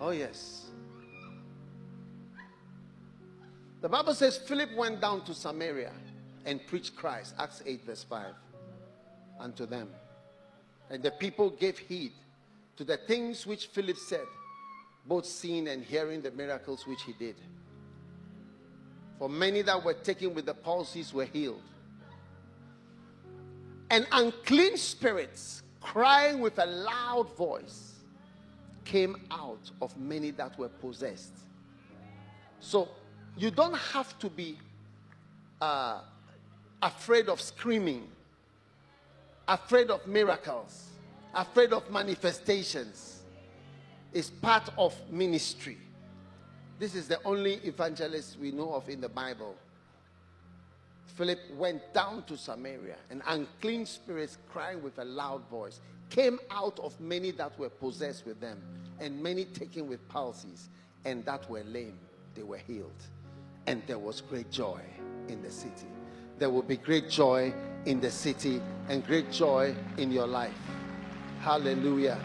Oh, yes. The Bible says Philip went down to Samaria and preached Christ, Acts 8, verse 5, unto them. And the people gave heed to the things which Philip said, both seeing and hearing the miracles which he did. For many that were taken with the palsies were healed. And unclean spirits, crying with a loud voice, came out of many that were possessed. So you don't have to be uh, afraid of screaming, afraid of miracles, afraid of manifestations. It's part of ministry. This is the only evangelist we know of in the Bible. Philip went down to Samaria, and unclean spirits, crying with a loud voice, came out of many that were possessed with them, and many taken with palsies, and that were lame. They were healed. And there was great joy in the city. There will be great joy in the city and great joy in your life. Hallelujah.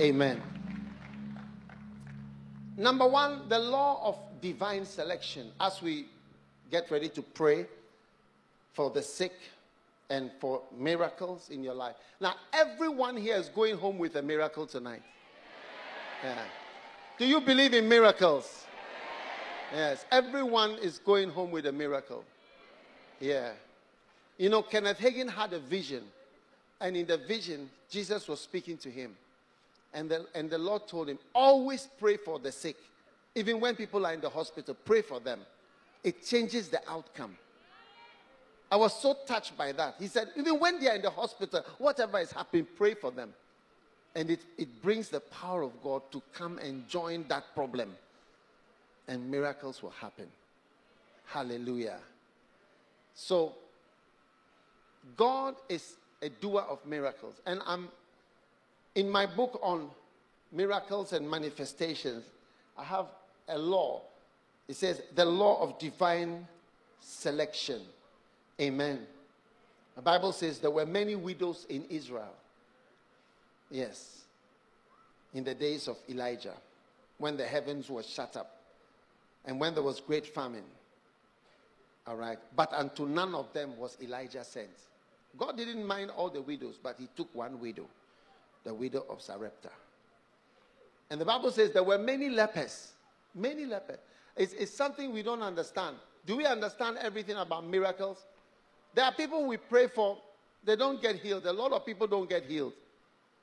Amen. Number one, the law of divine selection. As we get ready to pray for the sick and for miracles in your life. Now, everyone here is going home with a miracle tonight. Yeah. Do you believe in miracles? Yes, everyone is going home with a miracle. Yeah. You know, Kenneth Hagin had a vision, and in the vision, Jesus was speaking to him. And the, and the Lord told him, always pray for the sick. Even when people are in the hospital, pray for them. It changes the outcome. I was so touched by that. He said, even when they are in the hospital, whatever is happening, pray for them. And it, it brings the power of God to come and join that problem. And miracles will happen. Hallelujah. So, God is a doer of miracles. And I'm in my book on miracles and manifestations, I have a law. It says the law of divine selection. Amen. The Bible says there were many widows in Israel. Yes. In the days of Elijah, when the heavens were shut up and when there was great famine. All right. But unto none of them was Elijah sent. God didn't mind all the widows, but he took one widow, the widow of Sarepta. And the Bible says there were many lepers. Many lepers. It's, it's something we don't understand. Do we understand everything about miracles? There are people we pray for, they don't get healed. A lot of people don't get healed.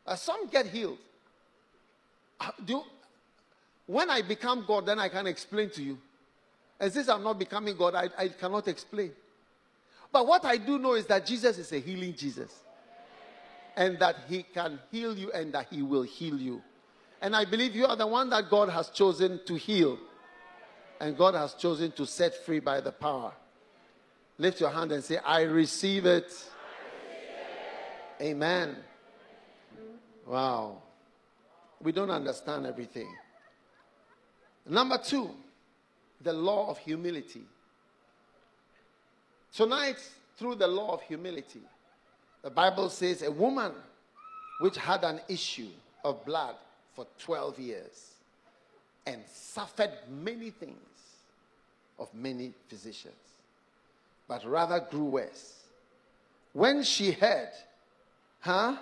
Uh, some get healed. Uh, do, when I become God, then I can explain to you. As this I'm not becoming God, I, I cannot explain. But what I do know is that Jesus is a healing Jesus. And that he can heal you and that he will heal you. And I believe you are the one that God has chosen to heal. And God has chosen to set free by the power. Lift your hand and say, I receive it. Amen. Wow. We don't understand everything. Number two, the law of humility. Tonight, through the law of humility, the Bible says a woman which had an issue of blood for 12 years and suffered many things of many physicians but rather grew worse. When she heard, huh?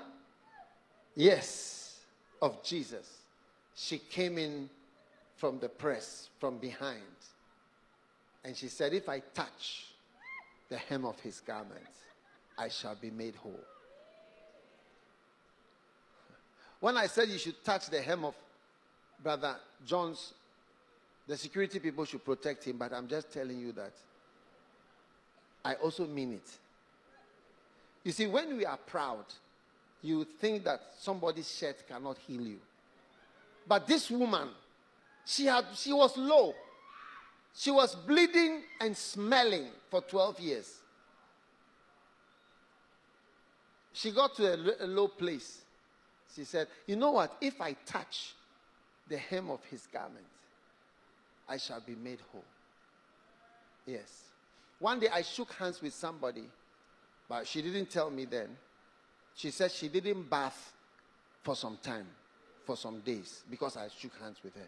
Yes, of Jesus, she came in from the press, from behind. And she said, If I touch the hem of his garment, I shall be made whole. When I said you should touch the hem of Brother John's, the security people should protect him, but I'm just telling you that I also mean it. You see, when we are proud, you think that somebody's shirt cannot heal you. But this woman, she had she was low. She was bleeding and smelling for 12 years. She got to a, a low place. She said, You know what? If I touch the hem of his garment, I shall be made whole. Yes. One day I shook hands with somebody, but she didn't tell me then. She said she didn't bath for some time, for some days, because I shook hands with her.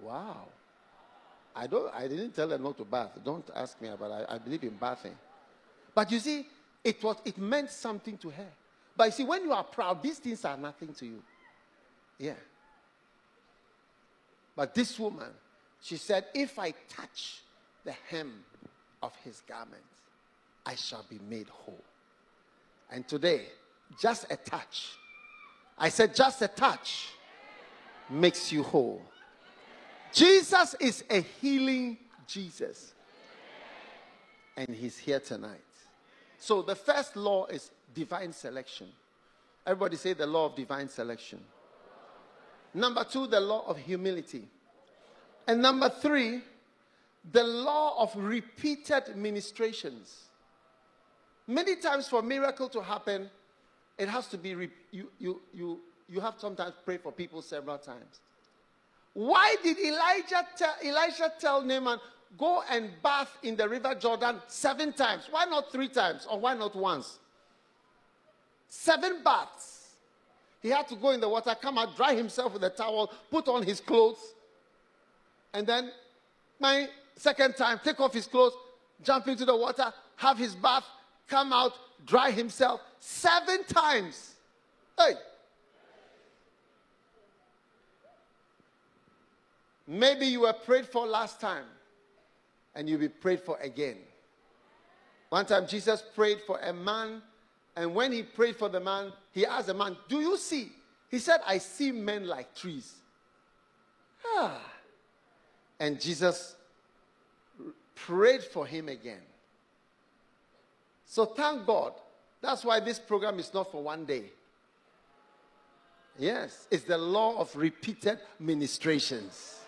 Wow. I don't I didn't tell her not to bath. Don't ask me about I, I believe in bathing. But you see, it was it meant something to her. But you see, when you are proud, these things are nothing to you. Yeah. But this woman, she said, if I touch the hem of his garment, I shall be made whole. And today, just a touch, I said, just a touch makes you whole. Jesus is a healing Jesus. And he's here tonight. So the first law is divine selection. Everybody say the law of divine selection. Number two, the law of humility. And number three, the law of repeated ministrations. Many times for a miracle to happen, it has to be, re- you, you, you, you have sometimes pray for people several times. Why did Elijah tell, Elisha tell Naaman, go and bath in the river Jordan seven times? Why not three times or why not once? Seven baths. He had to go in the water, come out, dry himself with a towel, put on his clothes, and then my second time, take off his clothes, jump into the water, have his bath, come out, dry himself seven times. Hey. Maybe you were prayed for last time and you'll be prayed for again. One time, Jesus prayed for a man, and when he prayed for the man, he asked the man, Do you see? He said, I see men like trees. Ah. And Jesus prayed for him again. So thank God. That's why this program is not for one day. Yes, it's the law of repeated ministrations.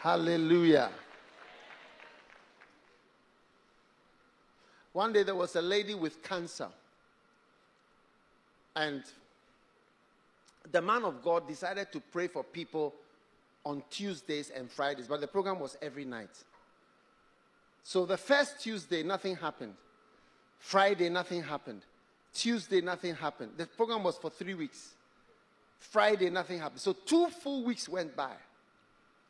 Hallelujah. One day there was a lady with cancer. And the man of God decided to pray for people on Tuesdays and Fridays, but the program was every night. So the first Tuesday, nothing happened. Friday, nothing happened. Tuesday, nothing happened. The program was for three weeks. Friday, nothing happened. So two full weeks went by.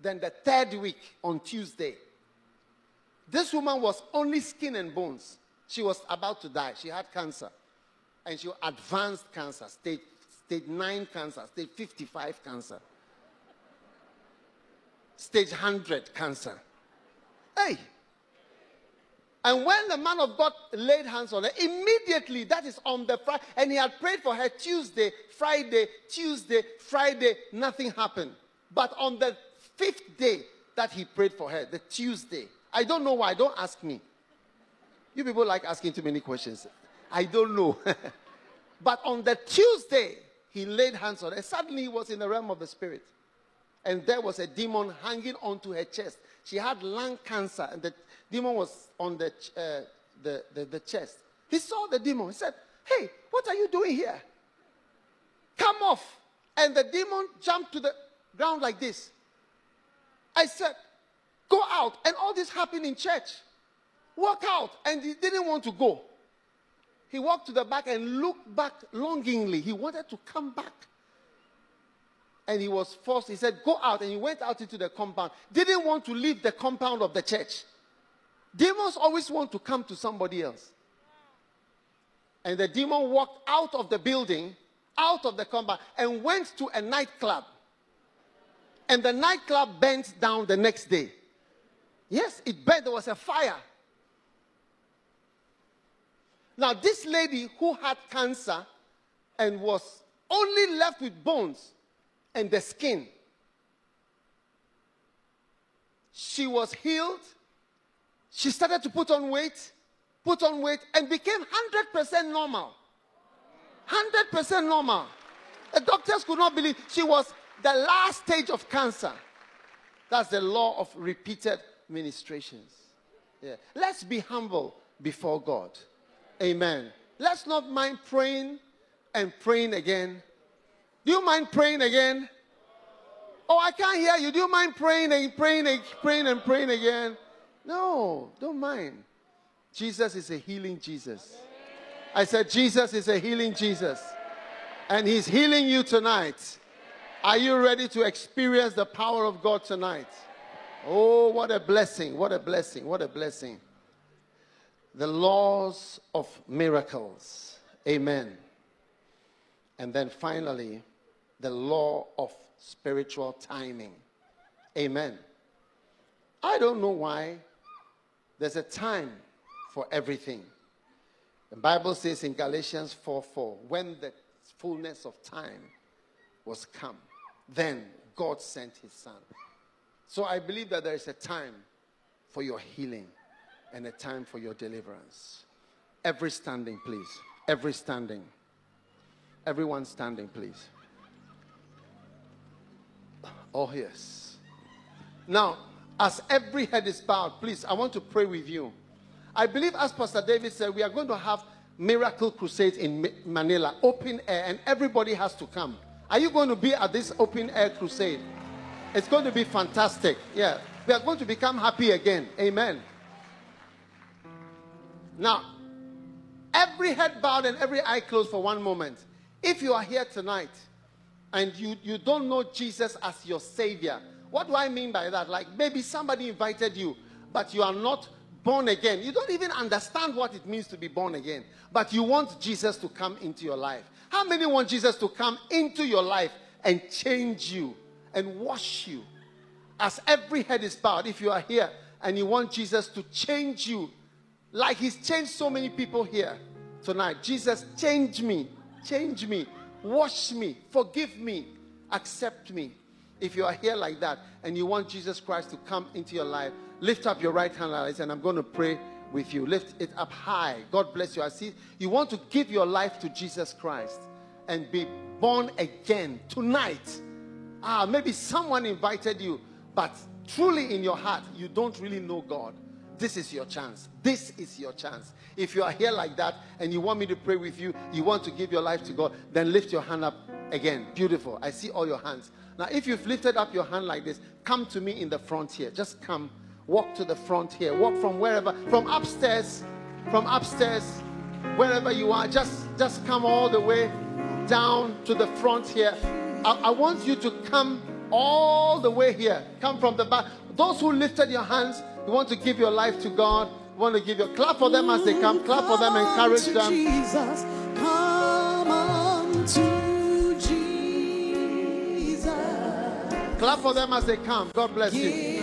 Then the third week on Tuesday, this woman was only skin and bones. She was about to die. She had cancer. And she advanced cancer, stage, stage 9 cancer, stage 55 cancer, stage 100 cancer. Hey! And when the man of God laid hands on her, immediately, that is on the Friday, and he had prayed for her Tuesday, Friday, Tuesday, Friday, nothing happened. But on the fifth day that he prayed for her, the Tuesday, I don't know why, don't ask me. You people like asking too many questions. I don't know. but on the Tuesday, he laid hands on her. Suddenly, he was in the realm of the spirit. And there was a demon hanging onto her chest. She had lung cancer, and the demon was on the, uh, the, the, the chest. He saw the demon. He said, Hey, what are you doing here? Come off. And the demon jumped to the ground like this. I said, Go out. And all this happened in church. Walk out. And he didn't want to go. He walked to the back and looked back longingly. He wanted to come back. And he was forced. He said, Go out. And he went out into the compound. Didn't want to leave the compound of the church. Demons always want to come to somebody else. And the demon walked out of the building, out of the compound, and went to a nightclub. And the nightclub burnt down the next day. Yes, it burned. There was a fire. Now, this lady who had cancer and was only left with bones and the skin, she was healed she started to put on weight, put on weight, and became 100% normal. 100% normal. The doctors could not believe she was the last stage of cancer. That's the law of repeated ministrations. Yeah. Let's be humble before God. Amen. Let's not mind praying and praying again. Do you mind praying again? Oh, I can't hear you. Do you mind praying and praying and praying and praying again? No, don't mind. Jesus is a healing Jesus. I said, Jesus is a healing Jesus. And he's healing you tonight. Are you ready to experience the power of God tonight? Oh, what a blessing! What a blessing! What a blessing. The laws of miracles. Amen. And then finally, the law of spiritual timing. Amen. I don't know why there's a time for everything. The Bible says in Galatians 4 4, when the fullness of time was come, then God sent his son. So I believe that there is a time for your healing and a time for your deliverance. Every standing, please. Every standing. Everyone standing, please. Oh, yes. Now, as every head is bowed, please, I want to pray with you. I believe, as Pastor David said, we are going to have miracle crusades in Manila, open air, and everybody has to come. Are you going to be at this open air crusade? It's going to be fantastic. Yeah. We are going to become happy again. Amen. Now, every head bowed and every eye closed for one moment. If you are here tonight and you, you don't know Jesus as your Savior, what do I mean by that? Like maybe somebody invited you, but you are not born again. You don't even understand what it means to be born again, but you want Jesus to come into your life. How many want Jesus to come into your life and change you and wash you. As every head is bowed, if you are here and you want Jesus to change you, like He's changed so many people here tonight. Jesus, change me, change me, wash me, forgive me, accept me. If you are here like that and you want Jesus Christ to come into your life, lift up your right hand like and I'm going to pray with you. Lift it up high. God bless you. I see you want to give your life to Jesus Christ and be born again tonight. Ah, maybe someone invited you, but truly in your heart, you don't really know God. This is your chance. This is your chance. If you are here like that and you want me to pray with you, you want to give your life to God, then lift your hand up again. Beautiful. I see all your hands. Now, if you've lifted up your hand like this, come to me in the front here. Just come. Walk to the front here. Walk from wherever, from upstairs, from upstairs, wherever you are. Just, just come all the way down to the front here. I, I want you to come all the way here. Come from the back. Those who lifted your hands, you want to give your life to God. You want to give your clap for them as they come. Clap for them, encourage them. Jesus, come on to Jesus. Clap for them as they come. God bless you.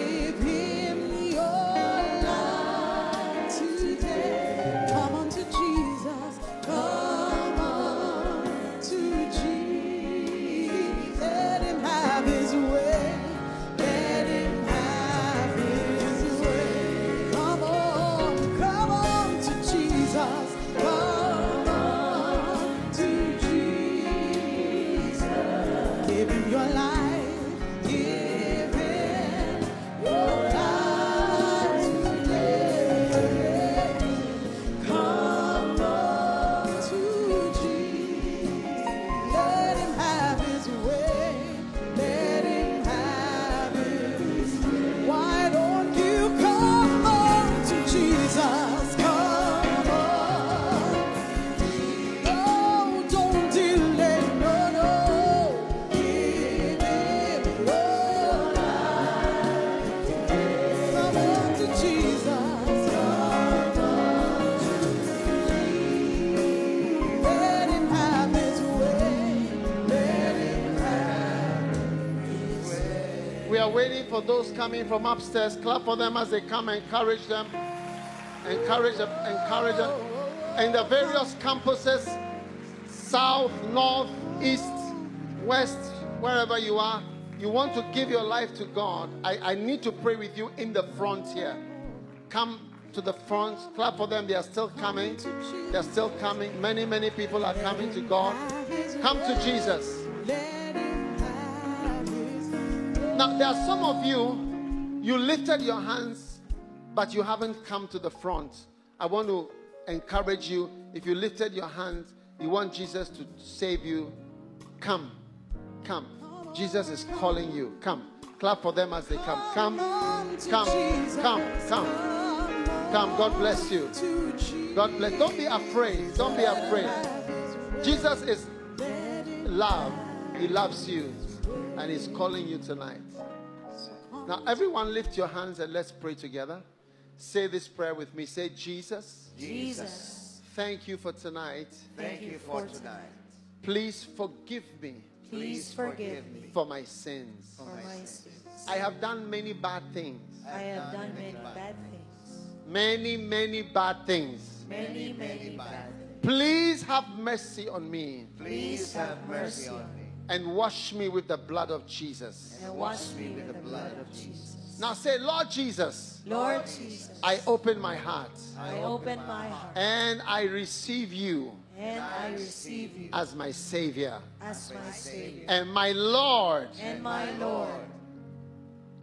Coming from upstairs. Clap for them as they come. Encourage them. Encourage them. Encourage them. In the various campuses, south, north, east, west, wherever you are, you want to give your life to God. I, I need to pray with you in the front here. Come to the front. Clap for them. They are still coming. They are still coming. Many, many people are coming to God. Come to Jesus. Now, there are some of you, you lifted your hands, but you haven't come to the front. I want to encourage you. If you lifted your hands, you want Jesus to save you, come. Come. Jesus is calling you. Come. Clap for them as they come. Come. Come. Come. Come. Come. God bless you. God bless. Don't be afraid. Don't be afraid. Jesus is love. He loves you and He's calling you tonight. Now, everyone, lift your hands and let's pray together. Say this prayer with me. Say, Jesus, Jesus, thank you for tonight. thank you for tonight. Please forgive me Please forgive me for my sins. for my sins. I have done many bad things. I have done many bad things. Many, many bad things. Many, many bad things. Please have mercy on me Please have mercy on me and wash me with the blood of Jesus. and wash me with the blood of Jesus. Now say, Lord Jesus, Lord Jesus, I open my heart I open my heart and I receive you and I receive you as my Savior as my Savior and my Lord. and my Lord.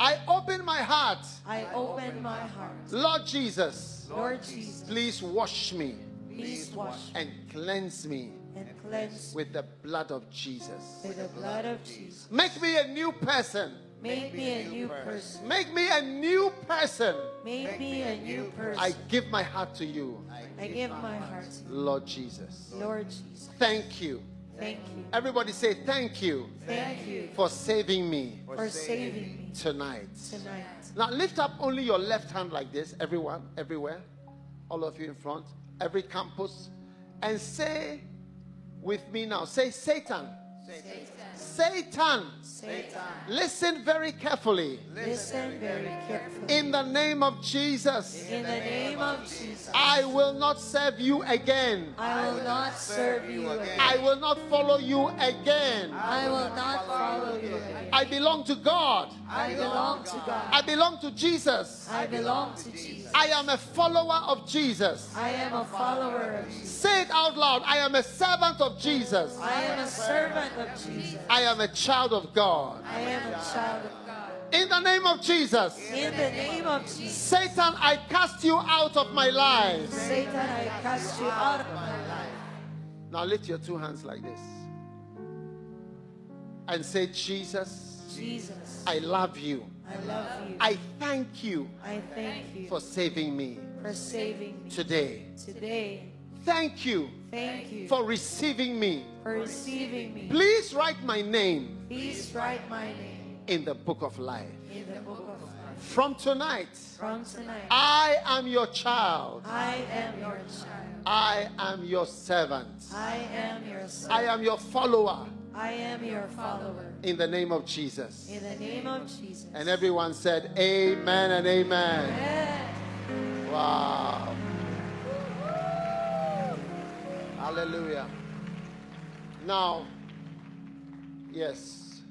I open my heart. I open my heart. Lord Jesus, Lord Jesus, please wash me please wash me and cleanse me and cleanse with the blood of Jesus. with the blood of Jesus. Make me a new person. Make me a new person. Make me a new person. Make me a new person. I give my heart to you, I give my heart to you, Lord Jesus. Lord Jesus. Thank you. Thank you. Everybody say thank you Thank you for saving me for saving me tonight. tonight. Now lift up only your left hand like this, everyone, everywhere, all of you in front, every campus, and say with me now, say, Satan, Satan, Satan, listen very carefully. listen very carefully. In the name of Jesus, In the name of Jesus, I will not serve you again. I will not serve you again. I will not follow you again. I will not follow you again. I belong to God. I belong to God. I belong to Jesus. I belong to Jesus. I am a follower of Jesus. I am a follower of Jesus. Say it out loud. I am a servant of Jesus. I am a servant of Jesus. I am a child of God. I am a child of God. In the name of Jesus, In the name of Jesus, Satan, I cast you out of my life. Satan, I cast you out of my life. Now lift your two hands like this and say, Jesus, Jesus, I love you. I love you. I thank you I thank you for saving me for saving me today. today. Thank you Thank you for receiving me. for receiving me. Please write my name Please write my name in the book of life. in the book of life. From tonight, From tonight, I am your child. I am your child. I am your servant. I am your son. I am your follower I am your follower. in the name of Jesus. In the name of Jesus. And everyone said, Amen and Amen. Amen. Wow. Hallelujah. Now, yes,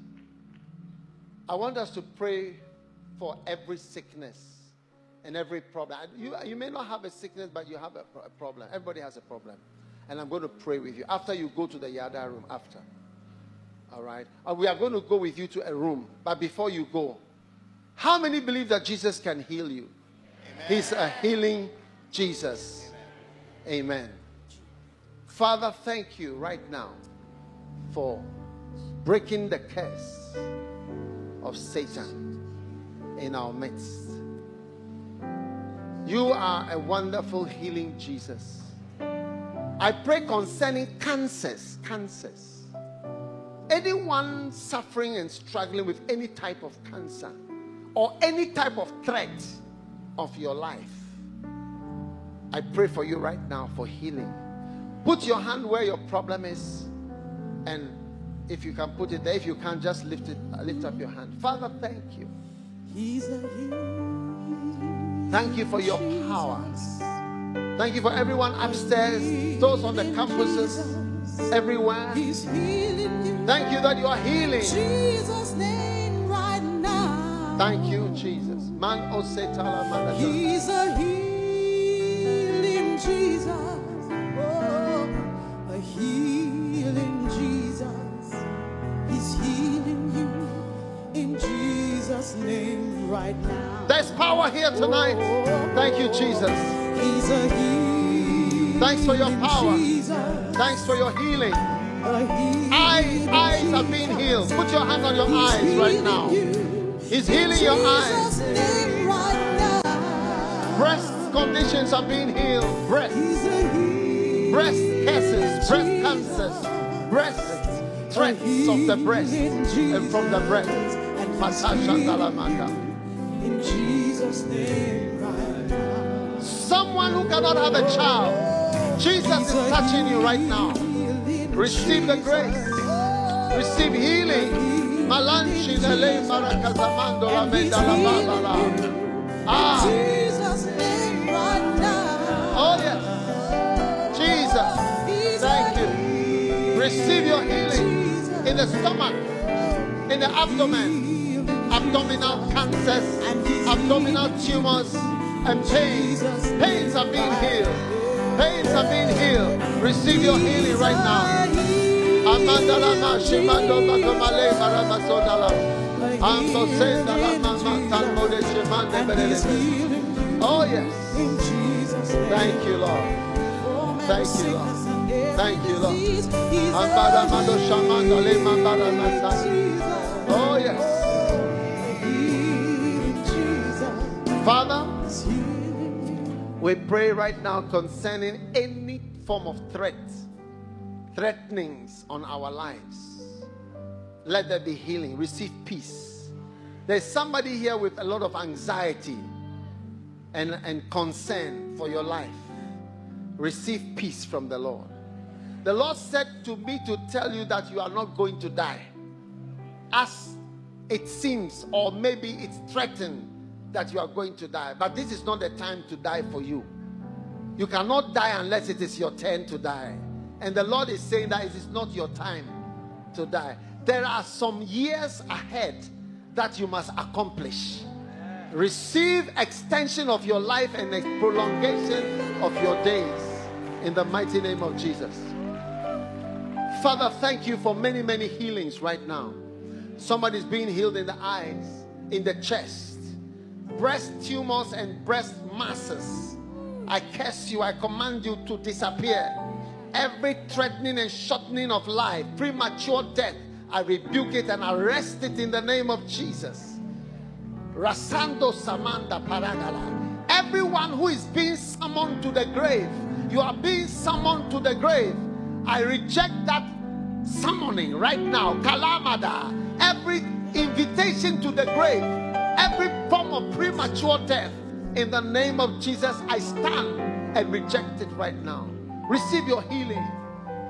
I want us to pray for every sickness and every problem. You, you may not have a sickness, but you have a, pro- a problem. Everybody has a problem. And I'm going to pray with you after you go to the Yada room. After. All right. And we are going to go with you to a room. But before you go, how many believe that Jesus can heal you? He's a healing Jesus. Amen. Father, thank you right now for breaking the curse of Satan in our midst. You are a wonderful healing Jesus. I pray concerning cancers, cancers. Anyone suffering and struggling with any type of cancer or any type of threat of your life, I pray for you right now for healing. Put your hand where your problem is, and if you can put it there, if you can't, just lift it, lift up your hand. Father, thank you. He's a healer. Thank you for your power. Thank you for everyone upstairs, those on the campuses, everywhere. He's healing you. Thank you that you are healing. Jesus' name right now. Thank you, Jesus. Man oh, manada. He's a healing Jesus. Jesus' name right now. There's power here tonight. Oh, Thank you, Jesus. He's a Thanks for your power. Jesus. Thanks for your healing. Eyes, eyes are being healed. Put your hand on your eyes right now. He's healing your eyes. Jesus' right now. Breast conditions are being healed. Breast, He's a breast cancers, breast cancers, breast threats of the breast and from the breast. Matasha Dalamanda. in Jesus' name right now. Someone who cannot have a child, Jesus is touching you right now. Receive the grace. Receive healing. Malanchi marakazamando la menda la ba la la. Ah, Jesus' name right now. oh yes. Jesus, thank you. Receive your healing in the stomach, in the abdomen, abdominal cancers, abdominal tumors, and pains. Pains are being healed. Pains are being healed. Receive your healing right now. Amanda shimando bakomale maramasoda la. Ambo mama tambo shimande belele. Oh yes. In Jesus' name. Thank you, Lord. Thank you, Lord. Thank you, Lord. He's Ambara mando le mambara. Oh Father, we pray right now concerning any form of threat, threatenings on our lives. Let there be healing. Receive peace. There's somebody here with a lot of anxiety and, and concern for your life. Receive peace from the Lord. The Lord said to me to tell you that you are not going to die. As it seems, or maybe it's threatened that you are going to die. But this is not the time to die for you. You cannot die unless it is your turn to die. And the Lord is saying that it is not your time to die. There are some years ahead that you must accomplish. Receive extension of your life and a prolongation of your days in the mighty name of Jesus. Father, thank you for many, many healings right now. Somebody's being healed in the eyes, in the chest, breast tumors and breast masses. I curse you, I command you to disappear. Every threatening and shortening of life, premature death, I rebuke it and arrest it in the name of Jesus. Rasando Samanda Paragala. Everyone who is being summoned to the grave, you are being summoned to the grave. I reject that summoning right now. Kalamada. Every invitation to the grave, every form of premature death, in the name of Jesus, I stand and reject it right now. Receive your healing.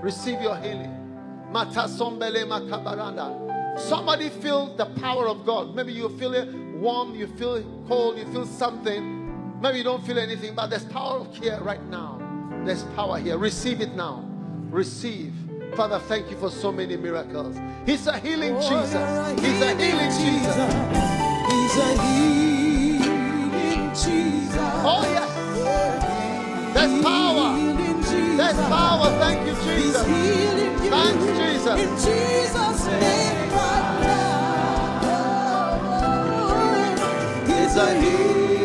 Receive your healing. Mata sombele makabaranda. Somebody feel the power of God. Maybe you feel it warm, you feel cold, you feel something. Maybe you don't feel anything, but there's power here right now. There's power here. Receive it now. Receive. Father, thank you for so many miracles. He's a healing Oh, Jesus. He's a healing Jesus. He's a healing Jesus. Oh, yes. There's power. There's power. Thank you, Jesus. healing you. Thanks, Jesus. In Jesus' name right now. He's a healing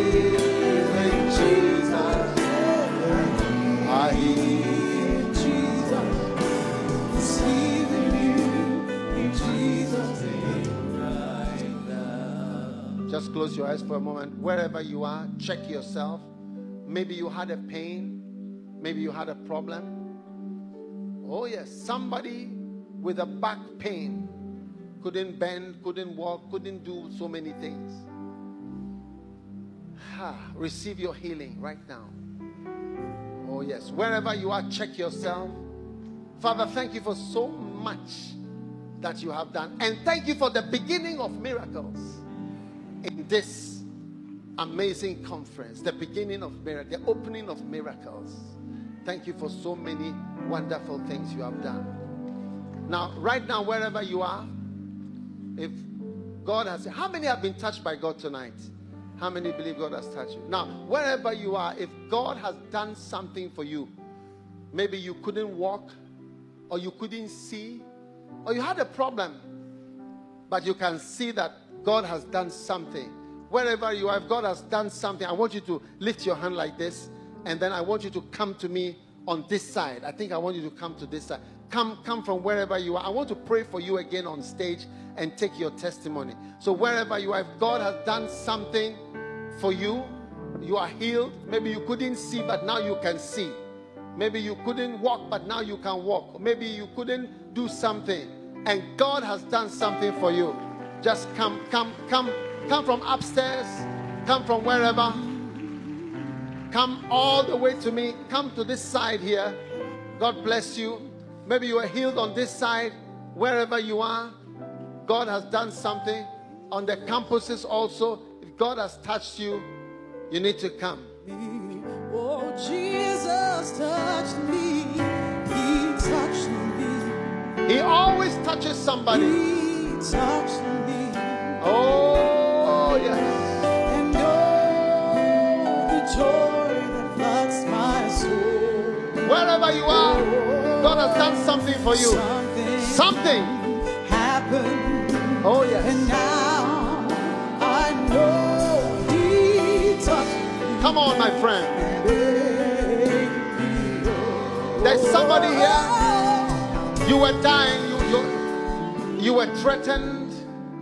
Just close your eyes for a moment. Wherever you are, check yourself. Maybe you had a pain. Maybe you had a problem. Oh, yes. Somebody with a back pain couldn't bend, couldn't walk, couldn't do so many things. Ah, receive your healing right now. Oh, yes. Wherever you are, check yourself. Father, thank you for so much that you have done. And thank you for the beginning of miracles in this amazing conference, the beginning of miracles, the opening of miracles. Thank you for so many wonderful things you have done. Now, right now, wherever you are, if God has, how many have been touched by God tonight? How many believe God has touched you? Now, wherever you are, if God has done something for you, maybe you couldn't walk, or you couldn't see, or you had a problem, but you can see that God has done something. Wherever you are, if God has done something, I want you to lift your hand like this, and then I want you to come to me on this side. I think I want you to come to this side. Come, come from wherever you are. I want to pray for you again on stage and take your testimony. So wherever you are, if God has done something for you, you are healed. Maybe you couldn't see, but now you can see. Maybe you couldn't walk, but now you can walk. Maybe you couldn't do something, and God has done something for you. Just come, come, come, come from upstairs, come from wherever. Come all the way to me. Come to this side here. God bless you. Maybe you are healed on this side, wherever you are. God has done something. On the campuses also, if God has touched you, you need to come. Oh, Jesus touched me. He touched me. He always touches somebody. He touched me. Oh, yes. And the joy that floods my soul. Wherever you are, God has done something for you. Something Something. happened. Oh, yes. And now I know He touched me. Come on, my friend. There's somebody here. You were dying. You, were threatened.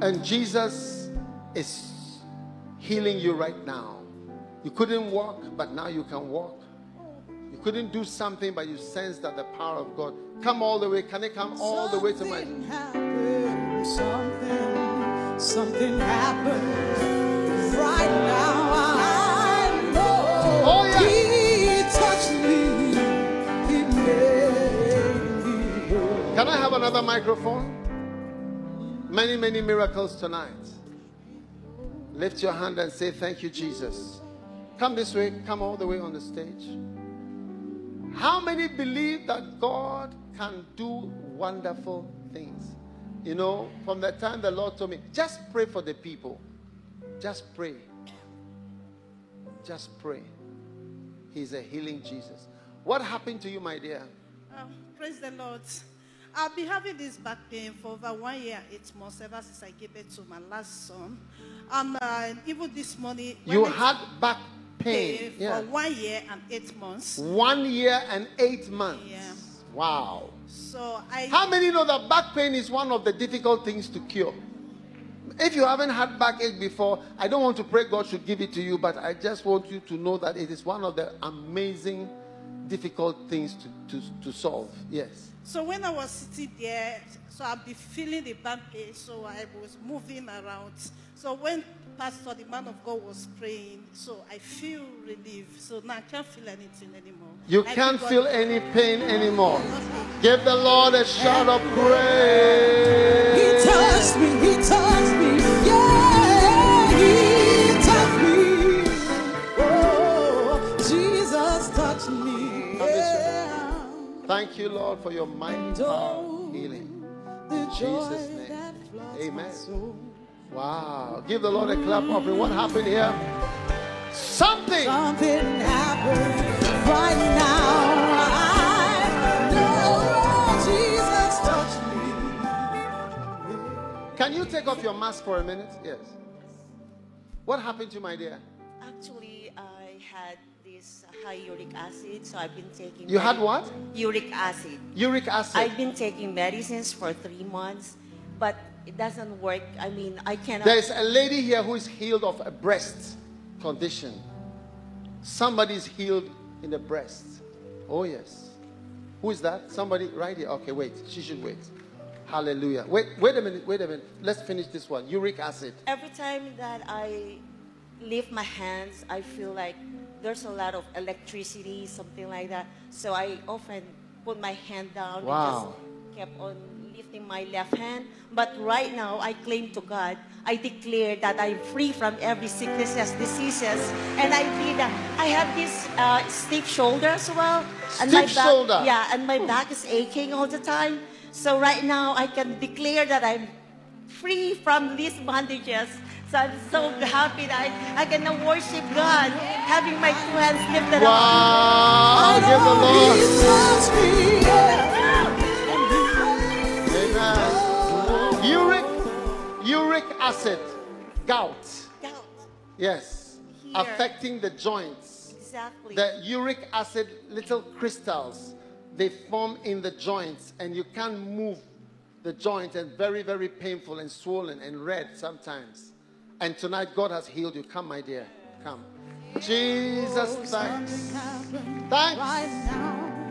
And Jesus is healing you right now. You couldn't walk, but now you can walk. You couldn't do something, but you sense that the power of God. Come all the way. Can it come all the way to my. Something happened. Something, something happened. Right now I know. Oh, yeah. He touched me. He made Can I have another microphone? Many, many miracles tonight. Lift your hand and say, Thank you, Jesus. Come this way, come all the way on the stage. How many believe that God can do wonderful things? You know, from the time the Lord told me, just pray for the people. Just pray. Just pray. He's a healing Jesus. What happened to you, my dear? Um, praise the Lord. I've been having this back pain for over one year, eight months, ever since I gave birth to my last son. And uh, even this morning, You had back pain pain. for Yeah. one year and eight months. One year and eight months. Yeah. Wow. So I How many know that back pain is one of the difficult things to cure? If you haven't had backache before, I don't want to pray God should give it to you, but I just want you to know that it is one of the amazing, difficult things to, to, to solve. Yes. so when I was sitting there, so I've been feeling the back pain, so I was moving around. So when Pastor, the man of God, was praying, so I feel relieved. So now I can't feel anything anymore. You I can't give God- feel any pain anymore. Give the Lord a shout of praise. He touched me, he touched me, Thank you, Lord, for your mighty power healing. The joy Jesus' name. Amen. Wow. Give the Lord a clap offering. What happened here? Something. Something happened right now. I know Jesus touched me. Can you take off your mask for a minute? Yes. What happened to you, my dear? Actually, I had this high uric acid, so I've been taking. You had what? Uric acid. Uric acid. I've been taking medicines for three months, but it doesn't work. I mean, I cannot. There's a lady here who is healed of a breast condition. Somebody's healed in the breast. Oh, yes. Who is that? Somebody right here. Okay, wait. She should wait. Hallelujah. Wait, wait a minute. Wait a minute. Let's finish this one. Uric acid. Every time that I lift my hands, I feel like there's a lot of electricity, something like that. So I often put my hand down Wow. and just kept on lifting my left hand. But right now, I claim to God, I declare that I'm free from every sicknesses, diseases, and I did. that I have this uh, stiff shoulder as well, and my Stiff back, shoulder? Yeah, and my back is aching all the time. So right now, I can declare that I'm free from these bondages. So I'm so happy that I, I can now worship God, having my two hands lifted up. Wow. Give the Lord. Amen. Uric, uric acid, gout. Doubt. Yes. Here. Affecting the joints. Exactly. The uric acid little crystals they form in the joints and you can't move the joint and very very painful and swollen and red sometimes and tonight god has healed you. Come my dear. Come. Jesus thanks. Thanks.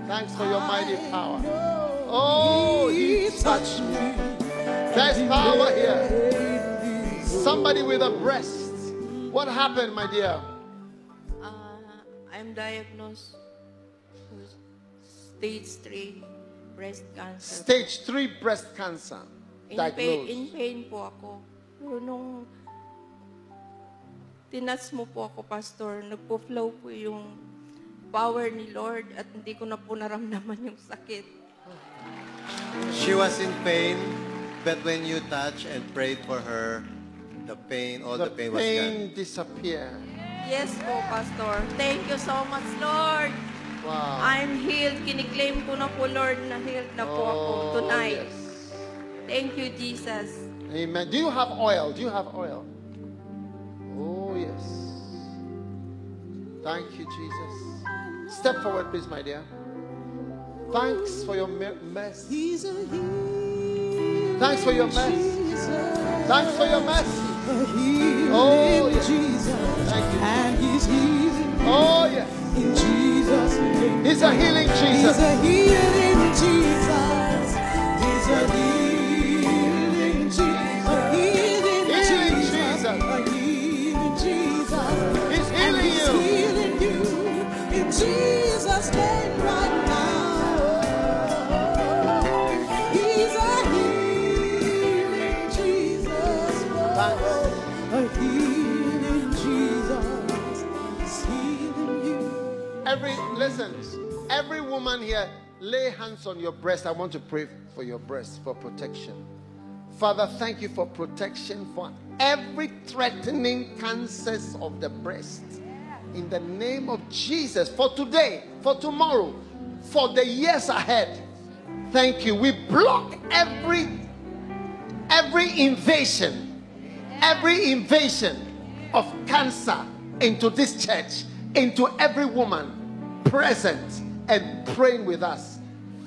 Thanks for your mighty power. Oh he touched me. There's power here. Somebody with a breast. What happened my dear? Uh, I'm diagnosed with stage 3 breast cancer. stage 3 breast cancer. In, pain, in pain po ako. Pero nung tinas mo po ako, Pastor, nagpo-flow po yung power ni Lord at hindi ko na po naramdaman yung sakit. She was in pain, but when you touched and prayed for her, the pain, all the, the pain, was gone. pain disappeared Yes po, Pastor. Thank you so much, Lord. wow I'm healed. Kiniklaim ko na po, Lord, na healed na po ako Oh, tonight. yes. Thank you, Jesus. Amen. Do you have oil? Do you have oil? Yes. Thank you, Jesus. Step forward, please, my dear. Thanks for your mer- mercy. He's. Thanks for your mercy. Thanks for your mercy. Oh, yes. Jesus. Thank you. And he's healing Oh, yes. in Jesus' name. He's a healing He's Jesus. a healing Jesus. He's a healing listen, every woman here, lay hands on your breast. I want to pray for your breast for protection. Father, thank you for protection for every threatening cancers of the breast. In the name of Jesus, for today, for tomorrow, for the years ahead. Thank you. We block every every invasion, every invasion of cancer into this church, into every woman present and praying with us.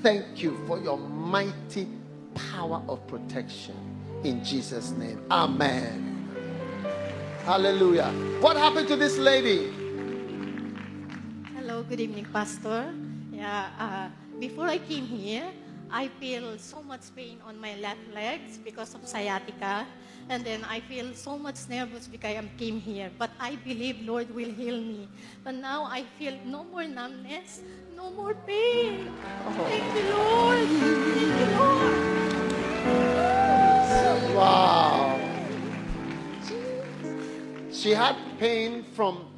Thank you for your mighty power of protection in Jesus' name. Amen. Hallelujah. What happened to this lady? Good evening, Pastor. Yeah, uh, before I came here, I feel so much pain on my left legs because of sciatica. And then I feel so much nervous because I came here. But I believe Lord will heal me. But now I feel no more numbness, no more pain. Thank you, Lord. Thank you, Lord. Wow. She had pain from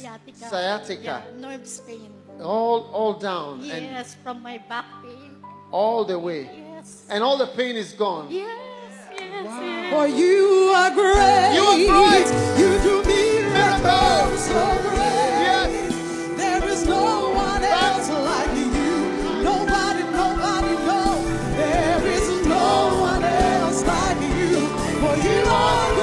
Sciatica. Sciatica. Yeah, nerves pain. all all down and Yes, from my back pain. all the way. Yes. And all the pain is gone. Yes, yes, yes. For you are great. You are great. You do miracles so great. Yes. There is no one else like you. Nobody, nobody, no. There is no one else like you. For you are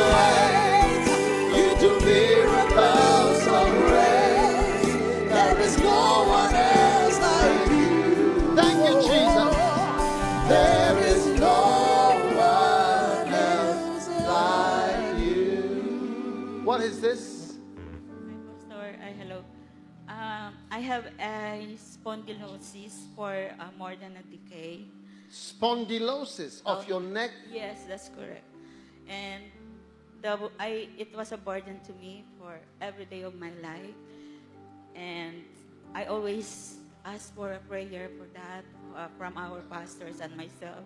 have a spondylosis for uh, more than a decade. Spondylosis of Oh. your neck. Yes, that's correct. And the, I, it was a burden to me for every day of my life. And I always ask for a prayer for that uh, from our pastors and myself.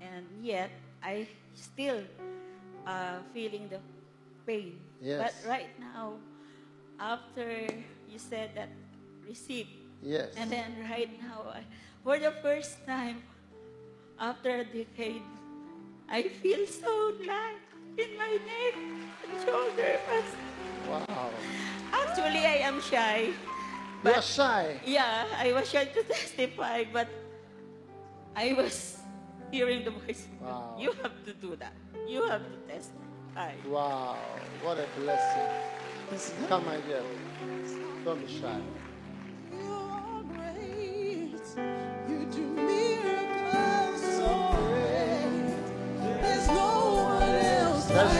And yet, I still uh, feeling the pain. Yes. But right now, after you said that, receive. Yes. And then right now, I, for the first time, after a decade, I feel so light in my neck and shoulder. Wow. Actually, I am shy. You are shy. Yeah, I was shy to testify, but I was hearing the voice. Wow. You have to do that. You have to testify. Wow. What a blessing. Come, my dear. Don't be shy.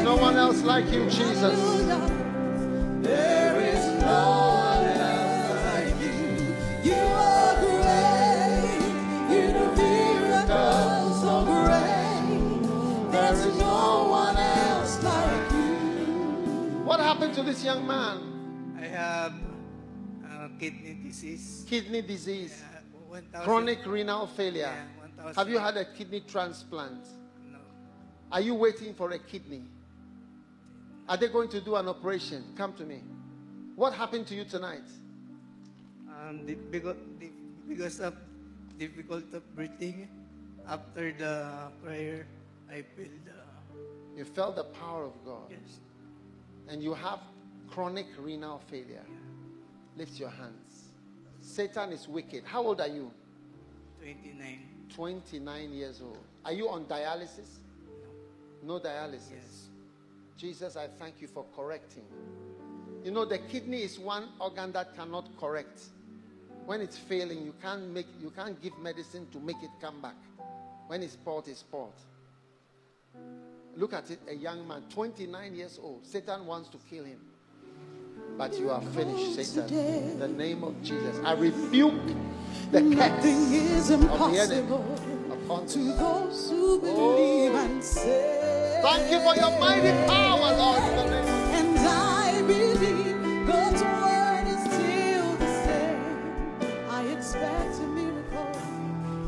No one else like you, Jesus. There is no one else like you. You are great. You do miracles so great. There's no one else like you. What happened to this young man? I have uh, kidney disease. Kidney disease, 1,000 chronic renal failure. Yeah, Have you had a kidney transplant? No. Are you waiting for a kidney? Are they going to do an operation? Come to me. What happened to you tonight? Um, di- because, di- because of difficult of breathing, after the prayer, I feel the You felt the power of God yes. and you have chronic renal failure. Lift your hands. Satan is wicked. How old are you? 29. 29 years old. Are you on dialysis? No dialysis. Yes. Jesus, I thank you for correcting. You know, the kidney is one organ that cannot correct. When it's failing, you can't make you can't give medicine to make it come back. When it's spoiled, it's spoiled. Look at it, a young man, 29 years old. Satan wants to kill him. But you are finished, Satan. In the name of Jesus. I rebuke the curse is of the enemy impossible upon to those who believe oh. and say. Thank you for your mighty power, Lord. in the name And I believe God's word is still the same. I expect a miracle.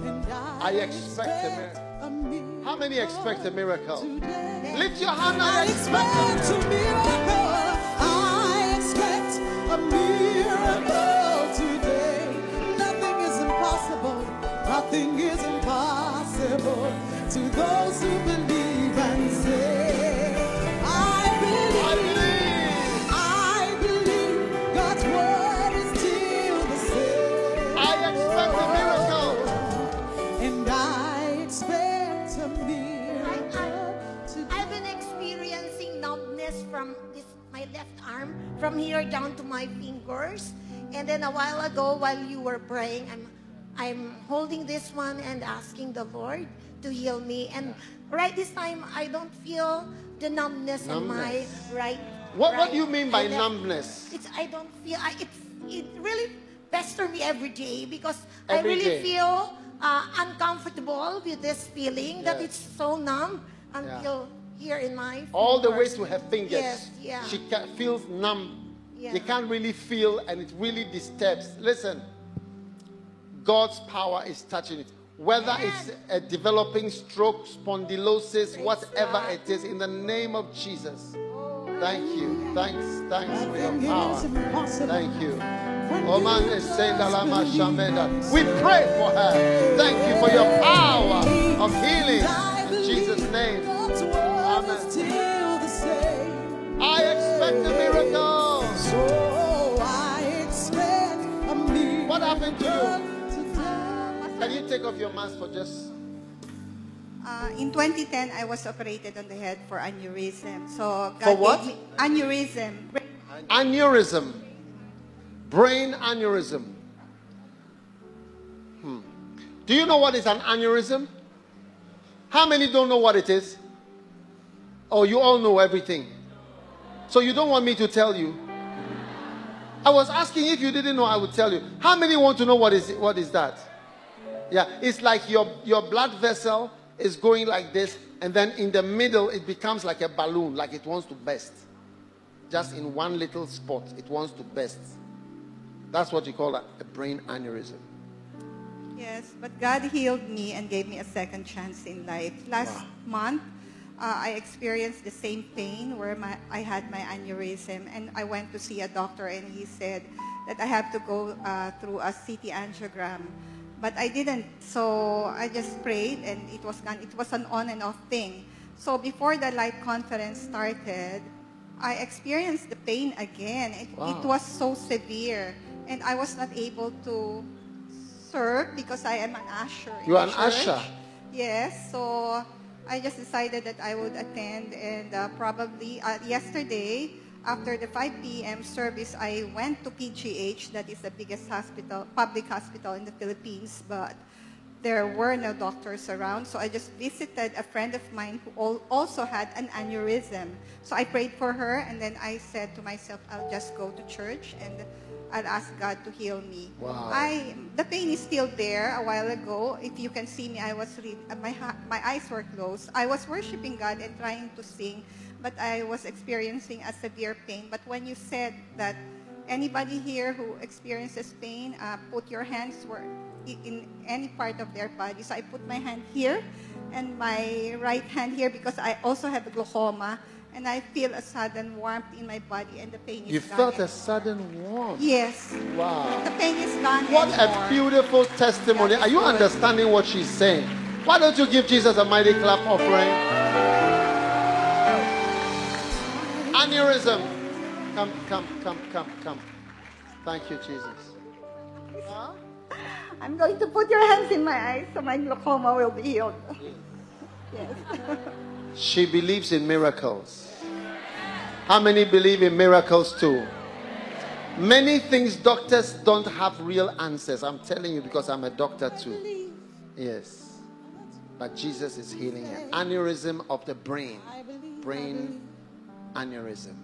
And I, I expect a a miracle. How many expect a miracle? Today. Lift your hand I expect a miracle. I expect a miracle today. Nothing is impossible. Nothing is impossible to those who believe from here down to my fingers. And then a while ago while you were praying, I'm I'm holding this one and asking the Lord to heal me. And right this time I don't feel the numbness, in my Numbness. right. What, what right do you mean by left- numbness? It's I don't feel I it's it really pester me every day because Every I really day. feel uh, uncomfortable with this feeling that Yes. it's so numb until here in my All the way to her fingers. Yes, yeah. She ca- feels numb. Yeah. You can't really feel, and it really disturbs. Listen, God's power is touching it. Whether it's a developing stroke, spondylosis, whatever it is, in the name of Jesus. Oh. Thank you. Thanks. Thanks for your power. Thank you. Oman is saying Shameda. We pray for her. Thank you for your power of healing. To you? Can you take off your mask for just Uh, in 2010, I was operated on the head for aneurysm. So God For what? gave me aneurysm. aneurysm? Brain aneurysm. Hmm. Do you know what is an aneurysm? How many don't know what it is? Oh, you all know everything. So you don't want me to tell you? I was asking if you didn't know, I would tell you. How many want to know what is what is that? Yeah, it's like your your blood vessel is going like this, and then in the middle it becomes like a balloon, like it wants to burst. Just in one little spot, it wants to burst. That's what you call a, a brain aneurysm. Yes, but God healed me and gave me a second chance in life. Last month, uh, I experienced the same pain where my, I had my aneurysm, and I went to see a doctor, and he said that I have to go uh, through a CT angiogram. But I didn't, so I just prayed, and it was gone. It was an on and off thing. So before the light conference started, I experienced the pain again. It, it was so severe, and I was not able to serve because I am an usher. You are an usher? Yes. So I just decided that I would attend, and uh, probably uh, yesterday after the 5 p.m. service, I went to PGH. That is the biggest hospital, public hospital in the Philippines, but there were no doctors around. So I just visited a friend of mine who also had an aneurysm. So I prayed for her, and then I said to myself, I'll just go to church and I'll ask God to heal me. Wow. I the pain is still there. A while ago, if you can see me, I was re- uh, my my eyes were closed. I was worshiping God and trying to sing, but I was experiencing a severe pain. But when you said that anybody here who experiences pain, uh, put your hands where in any part of their body. So I put my hand here and my right hand here because I also have glaucoma. And I feel a sudden warmth in my body and the pain is You gone. You felt a sudden warmth. Yes. Wow. The pain is gone What anymore. a beautiful testimony. Are you understanding what she's saying? Why don't you give Jesus a mighty clap offering? Aneurysm. Come, come, come, come, come. Thank you, Jesus. I'm going to put your hands in my eyes so my glaucoma will be healed. Yes. She believes in miracles. How many believe in miracles too? Many things doctors don't have real answers. I'm telling you because I'm a doctor too. Yes. But Jesus is healing her. Aneurysm of the brain. Brain aneurysm.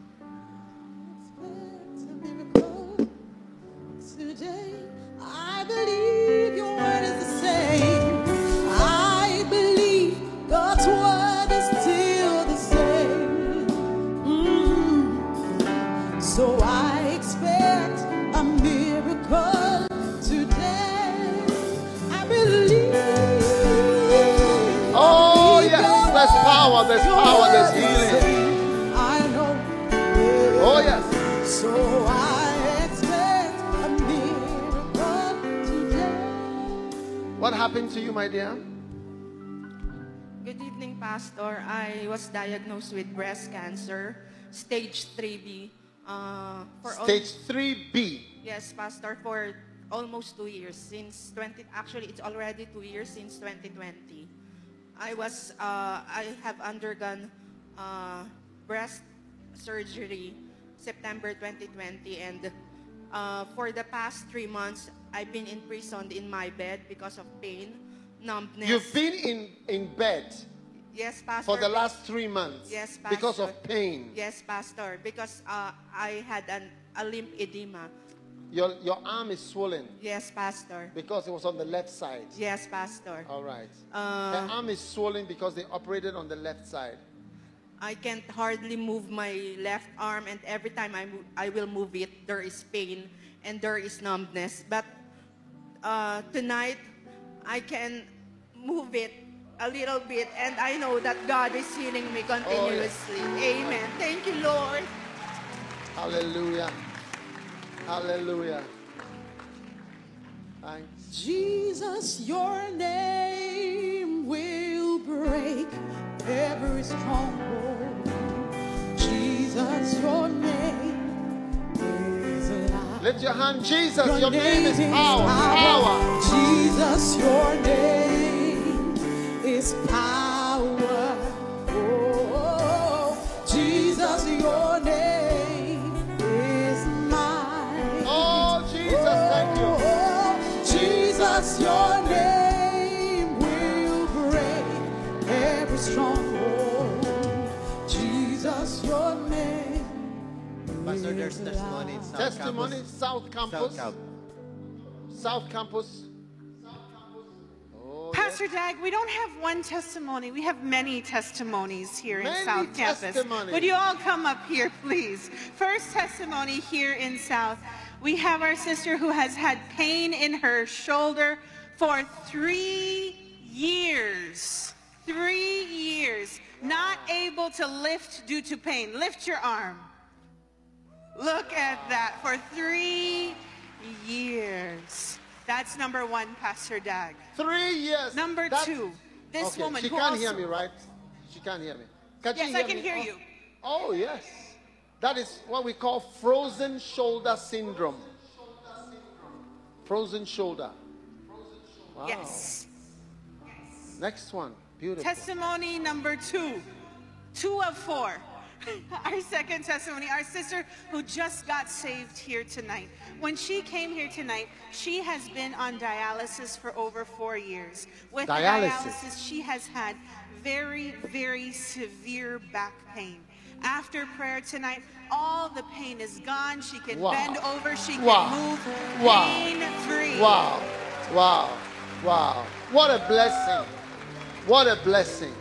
I believe power. There's power. There's healing. I know. Oh, yes. So I expect a miracle today. What happened to you, my dear? Good evening, Pastor. I was diagnosed with breast cancer, stage 3B. Uh, for al- Stage 3B. yes, Pastor, for almost two years since 20. Actually, it's already two years since 2020. I was. Uh, I have undergone uh, breast surgery September 2020, and uh, for the past three months, I've been imprisoned in my bed because of pain, numbness. You've been in, in bed Yes, Pastor. for the last three months Yes, Pastor. because of pain. Yes, Pastor. Because uh, I had an, a limb edema. Your, your arm is swollen Yes, Pastor. because it was on the left side. Yes, Pastor. All right. Uh, the arm is swollen because they operated on the left side. I can't hardly move my left arm, and every time I, move, I will move it, there is pain and there is numbness. But uh, tonight, I can move it a little bit, and I know that God is healing me continuously. Amen. Thank you, Lord. Hallelujah. Hallelujah. Thanks. Jesus, your name will break every stronghold. Jesus, your name is alive. Lift your hand, Jesus. Your, name is power. Power. Jesus, your name is power. Oh, Jesus, your name Pastor, there's testimony in South Testimony, Campus. South Campus. South South Campus. Oh, Pastor Dag, we don't have one testimony. We have many testimonies here Many in South Campus. testimonies. Would you all come up here, please? First testimony here in South. We have our sister who has had pain in her shoulder for three years. Three years. Not able to lift due to pain. Lift your arm. Look at that. For three years. That's number one, Pastor Dag. Three years. Number That's- two, this okay, woman She can't also- hear me, right? She can't hear me. Can Yes, she I can me? hear oh. you. Oh, yes. That is what we call frozen shoulder syndrome. Frozen shoulder. Wow. Yes. Next one. Beautiful. Testimony number two. Two of four. Our second testimony, our sister who just got saved here tonight. When she came here tonight, she has been on dialysis for over four years. With Dialysis. dialysis, she has had very, very severe back pain. After prayer tonight, all the pain is gone. She can Wow. bend over, she can Wow. move Wow. pain free. Wow. Wow. Wow. What a blessing. What a blessing.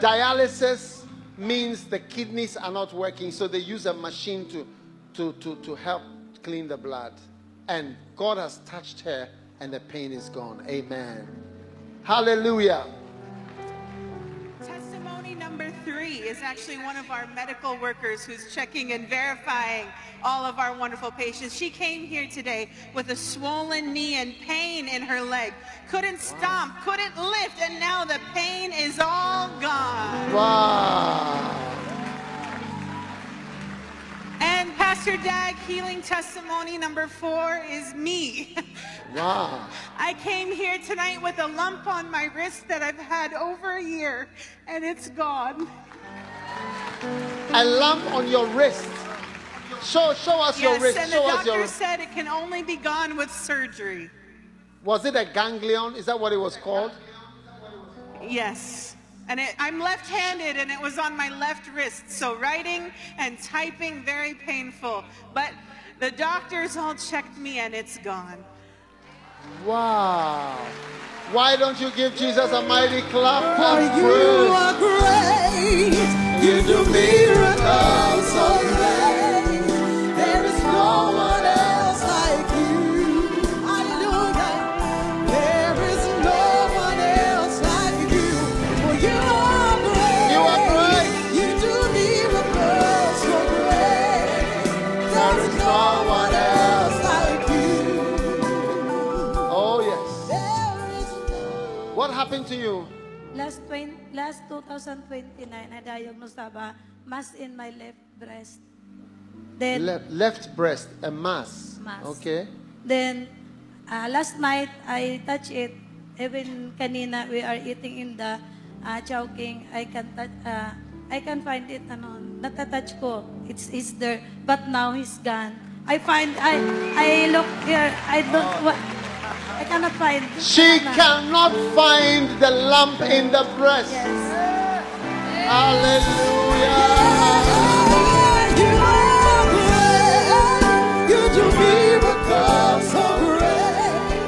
Dialysis means the kidneys are not working, so they use a machine to, to, to, to help clean the blood. And God has touched her, and the pain is gone. Amen. Hallelujah. Three is actually one of our medical workers who's checking and verifying all of our wonderful patients. She came here today with a swollen knee and pain in her leg. Couldn't stomp, couldn't lift, and now the pain is all gone. Wow. And Pastor Dag, healing testimony number four is me. Wow. I came here tonight with a lump on my wrist that I've had over a year, and it's gone. A lump on your wrist. Show, show us your yes, wrist. and the Show your doctor wrist. said it can only be gone with surgery. Was it a ganglion? Is that what it was called? Yes. And it, I'm left-handed, and it was on my left wrist, so writing and typing very painful. But the doctors all checked me, and it's gone. Wow. Why don't you give Jesus a mighty clap For of you praise? are great. You do miracles so great. There is no one else happened to you? Last, 20, last 2029, I diagnosed about mass in my left breast. Then, left, left breast, a mass. Mass. Okay. then uh, last night, I touch it. Even kanina, we are eating in the uh, Chowking. I can touch, uh, I can find it, ano, natatouch ko. It's, it's there. But now, he's gone. I find, I, I look here, I don't, wa- I cannot find. She cannot find the lamp in the breast. Hallelujah. You do miracles so great.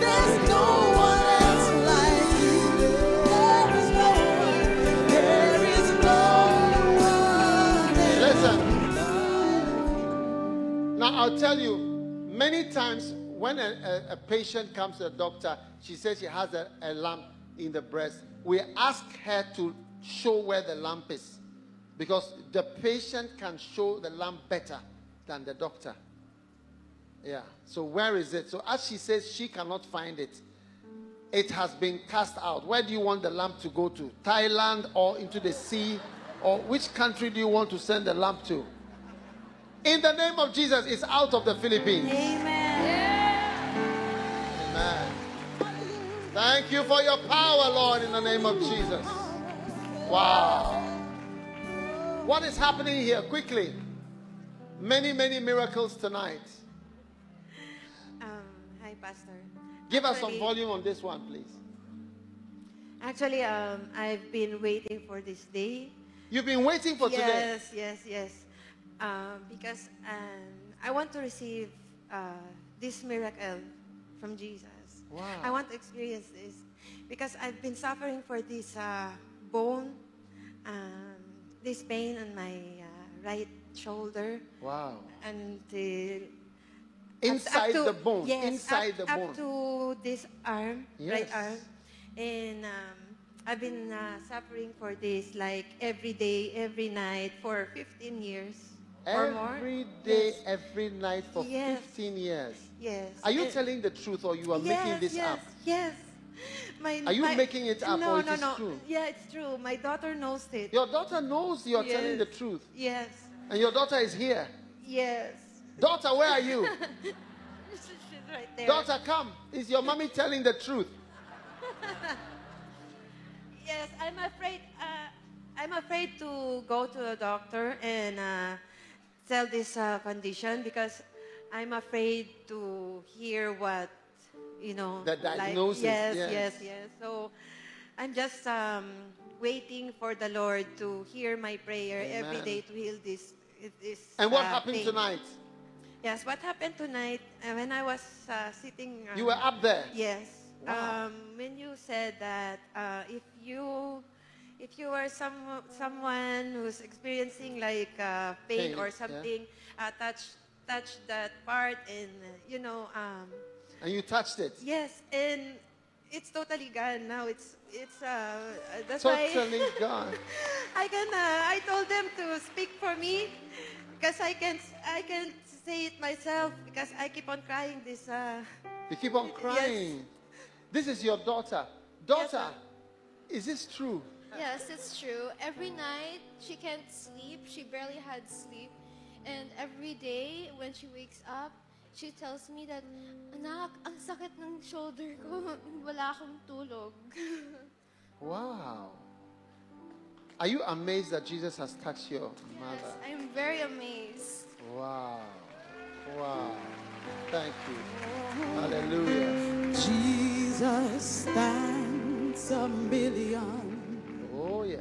There's no one else like you. There is no one. There is no one. Listen. Now, I'll tell you, many times when a, a, a patient comes to the doctor, she says she has a, a lump in the breast. We ask her to show where the lump is because the patient can show the lump better than the doctor. Yeah. So, where is it? So, as she says she cannot find it, it has been cast out. Where do you want the lamp to go to? Thailand or into the sea? Or which country do you want to send the lamp to? In the name of Jesus, it's out of the Philippines. Amen. Thank you for your power, Lord, in the name of Jesus. Wow. What is happening here? Quickly. Many, many miracles tonight. Um, hi, Pastor. Give us some volume on this one, please. Actually, um, I've been waiting for this day. You've been waiting for today. Yes, yes, yes. Um, because um, I want to receive uh, this miracle from Jesus. Wow. I want to experience this because I've been suffering for this uh, bone, um, this pain on my uh, right shoulder. Wow. until Inside to- the bone, Yes, inside up, the up to this arm, right arm, and um, I've been uh, suffering for this like every day, every night for 15 years or more. Every day, every night for Yes. 15 years. Yes. Are you And- telling the truth or you are yes, making this yes, up? Yes. My, Are you my- making it up no, or it no, no. true? Yeah, it's true. My daughter knows it. Your daughter knows you are telling the truth. Yes. And your daughter is here. Yes. Daughter, where are you? She's right there. daughter, come. Is your mommy telling the truth? Yes, I'm afraid. Uh, I'm afraid to go to the doctor and uh, tell this uh, condition because I'm afraid to hear what you know. The like- diagnosis, yes, yes. yes, yes. So I'm just um, waiting for the Lord to hear my prayer every Amen. day to heal this. this And what uh, happened pain. tonight? Yes, what happened tonight uh, when I was uh, sitting. You were up there? Yes. Wow. Um, when you said that uh, if you if you are some someone who's experiencing like uh, pain, Pain, or something, uh, touch touch that part and uh, you know um, And you touched it. yes, and it's totally gone now. It's it's uh, uh, that's Totally why gone. I can uh, I told them to speak for me because I can I can say it myself because I keep on crying this. Uh, You keep on crying. This is your daughter. Daughter, is this true? Yes, it's true. Every night she can't sleep. She barely had sleep. And every day when she wakes up, she tells me that, Anak, ang sakit ng shoulder ko. Wala akong tulog. Wow. Are you amazed that Jesus has touched your mother? I'm very amazed. Wow. Wow. Thank you. Hallelujah. Jesus stands a million. Oh, yes.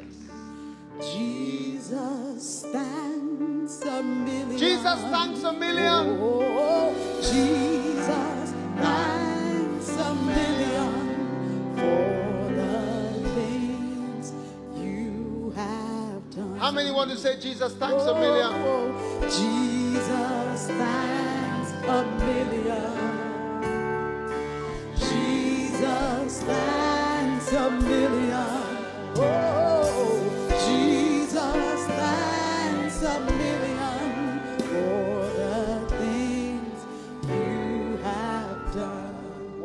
Jesus stands a million. Jesus thanks a million. Oh, Jesus thanks a million for the things you have done. How many want to say Jesus thanks a million? Oh, Jesus thanks a million. Jesus thanks a million.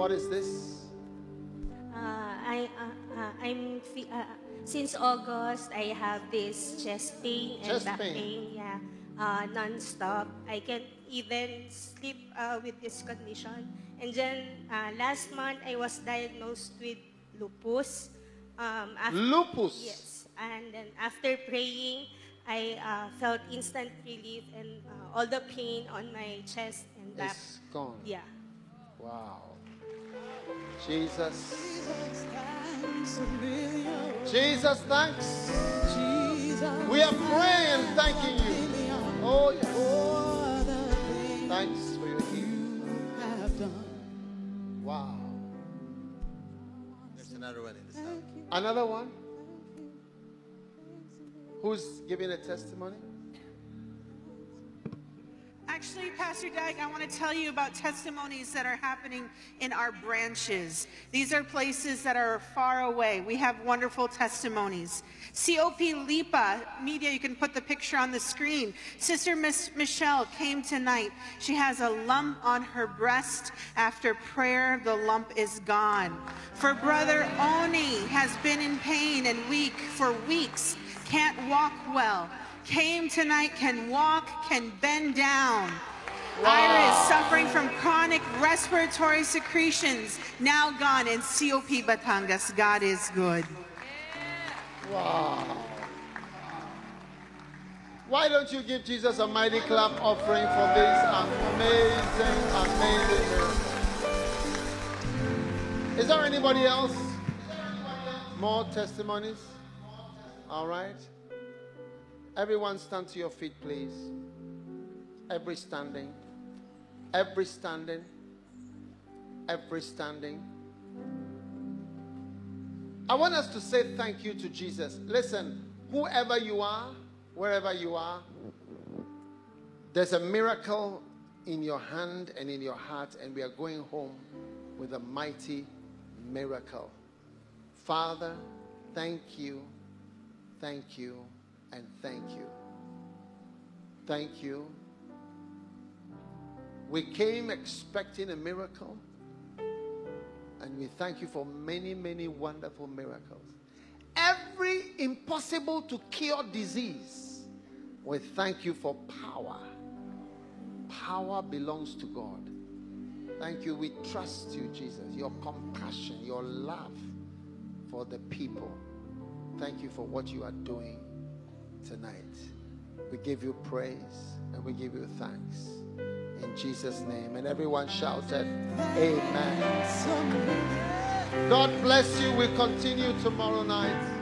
What is this? Uh, I, uh, uh, since August, I have this chest pain and Chest back pain. pain. Yeah, uh, non-stop. I can't even sleep uh, with this condition. And then uh, last month, I was diagnosed with lupus. Um, af- Lupus? Yes. And then after praying, I uh, felt instant relief and uh, all the pain on my chest and back. It's gone. Yeah. Wow. Jesus. Jesus, thanks. We are praying, and thanking you. Oh, yes. Thanks for your healing. Wow. There's another one in the south. Another one? Who's giving a testimony? Actually, Pastor Dag, I want to tell you about testimonies that are happening in our branches. These are places that are far away. We have wonderful testimonies. COP Lipa Media, you can put the picture on the screen. Sister Miss Michelle came tonight. She has a lump on her breast. After prayer, the lump is gone. For Brother Oni has been in pain and weak for weeks, can't walk well came tonight can walk, can bend down. Ira is suffering from chronic respiratory secretions, now gone in COP Batangas. God is good. Wow. Why don't you give Jesus a mighty clap offering for this amazing, amazing miracle? Is there anybody else? More testimonies? All right. Everyone stand to your feet, please. Every standing. Every standing. Every standing. I want us to say thank you to Jesus. Listen, whoever you are, wherever you are, there's a miracle in your hand and in your heart, and we are going home with a mighty miracle. Father, thank you, thank you, and thank you. Thank you. We came expecting a miracle, and we thank you for many, many wonderful miracles. Every impossible to cure disease, we thank you for power. Power belongs to God. Thank you. We trust you, Jesus. Your compassion, your love for the people. Thank you for what you are doing tonight. We give you praise and we give you thanks. In Jesus' name. And everyone shouted, Amen. God bless you. We continue tomorrow night.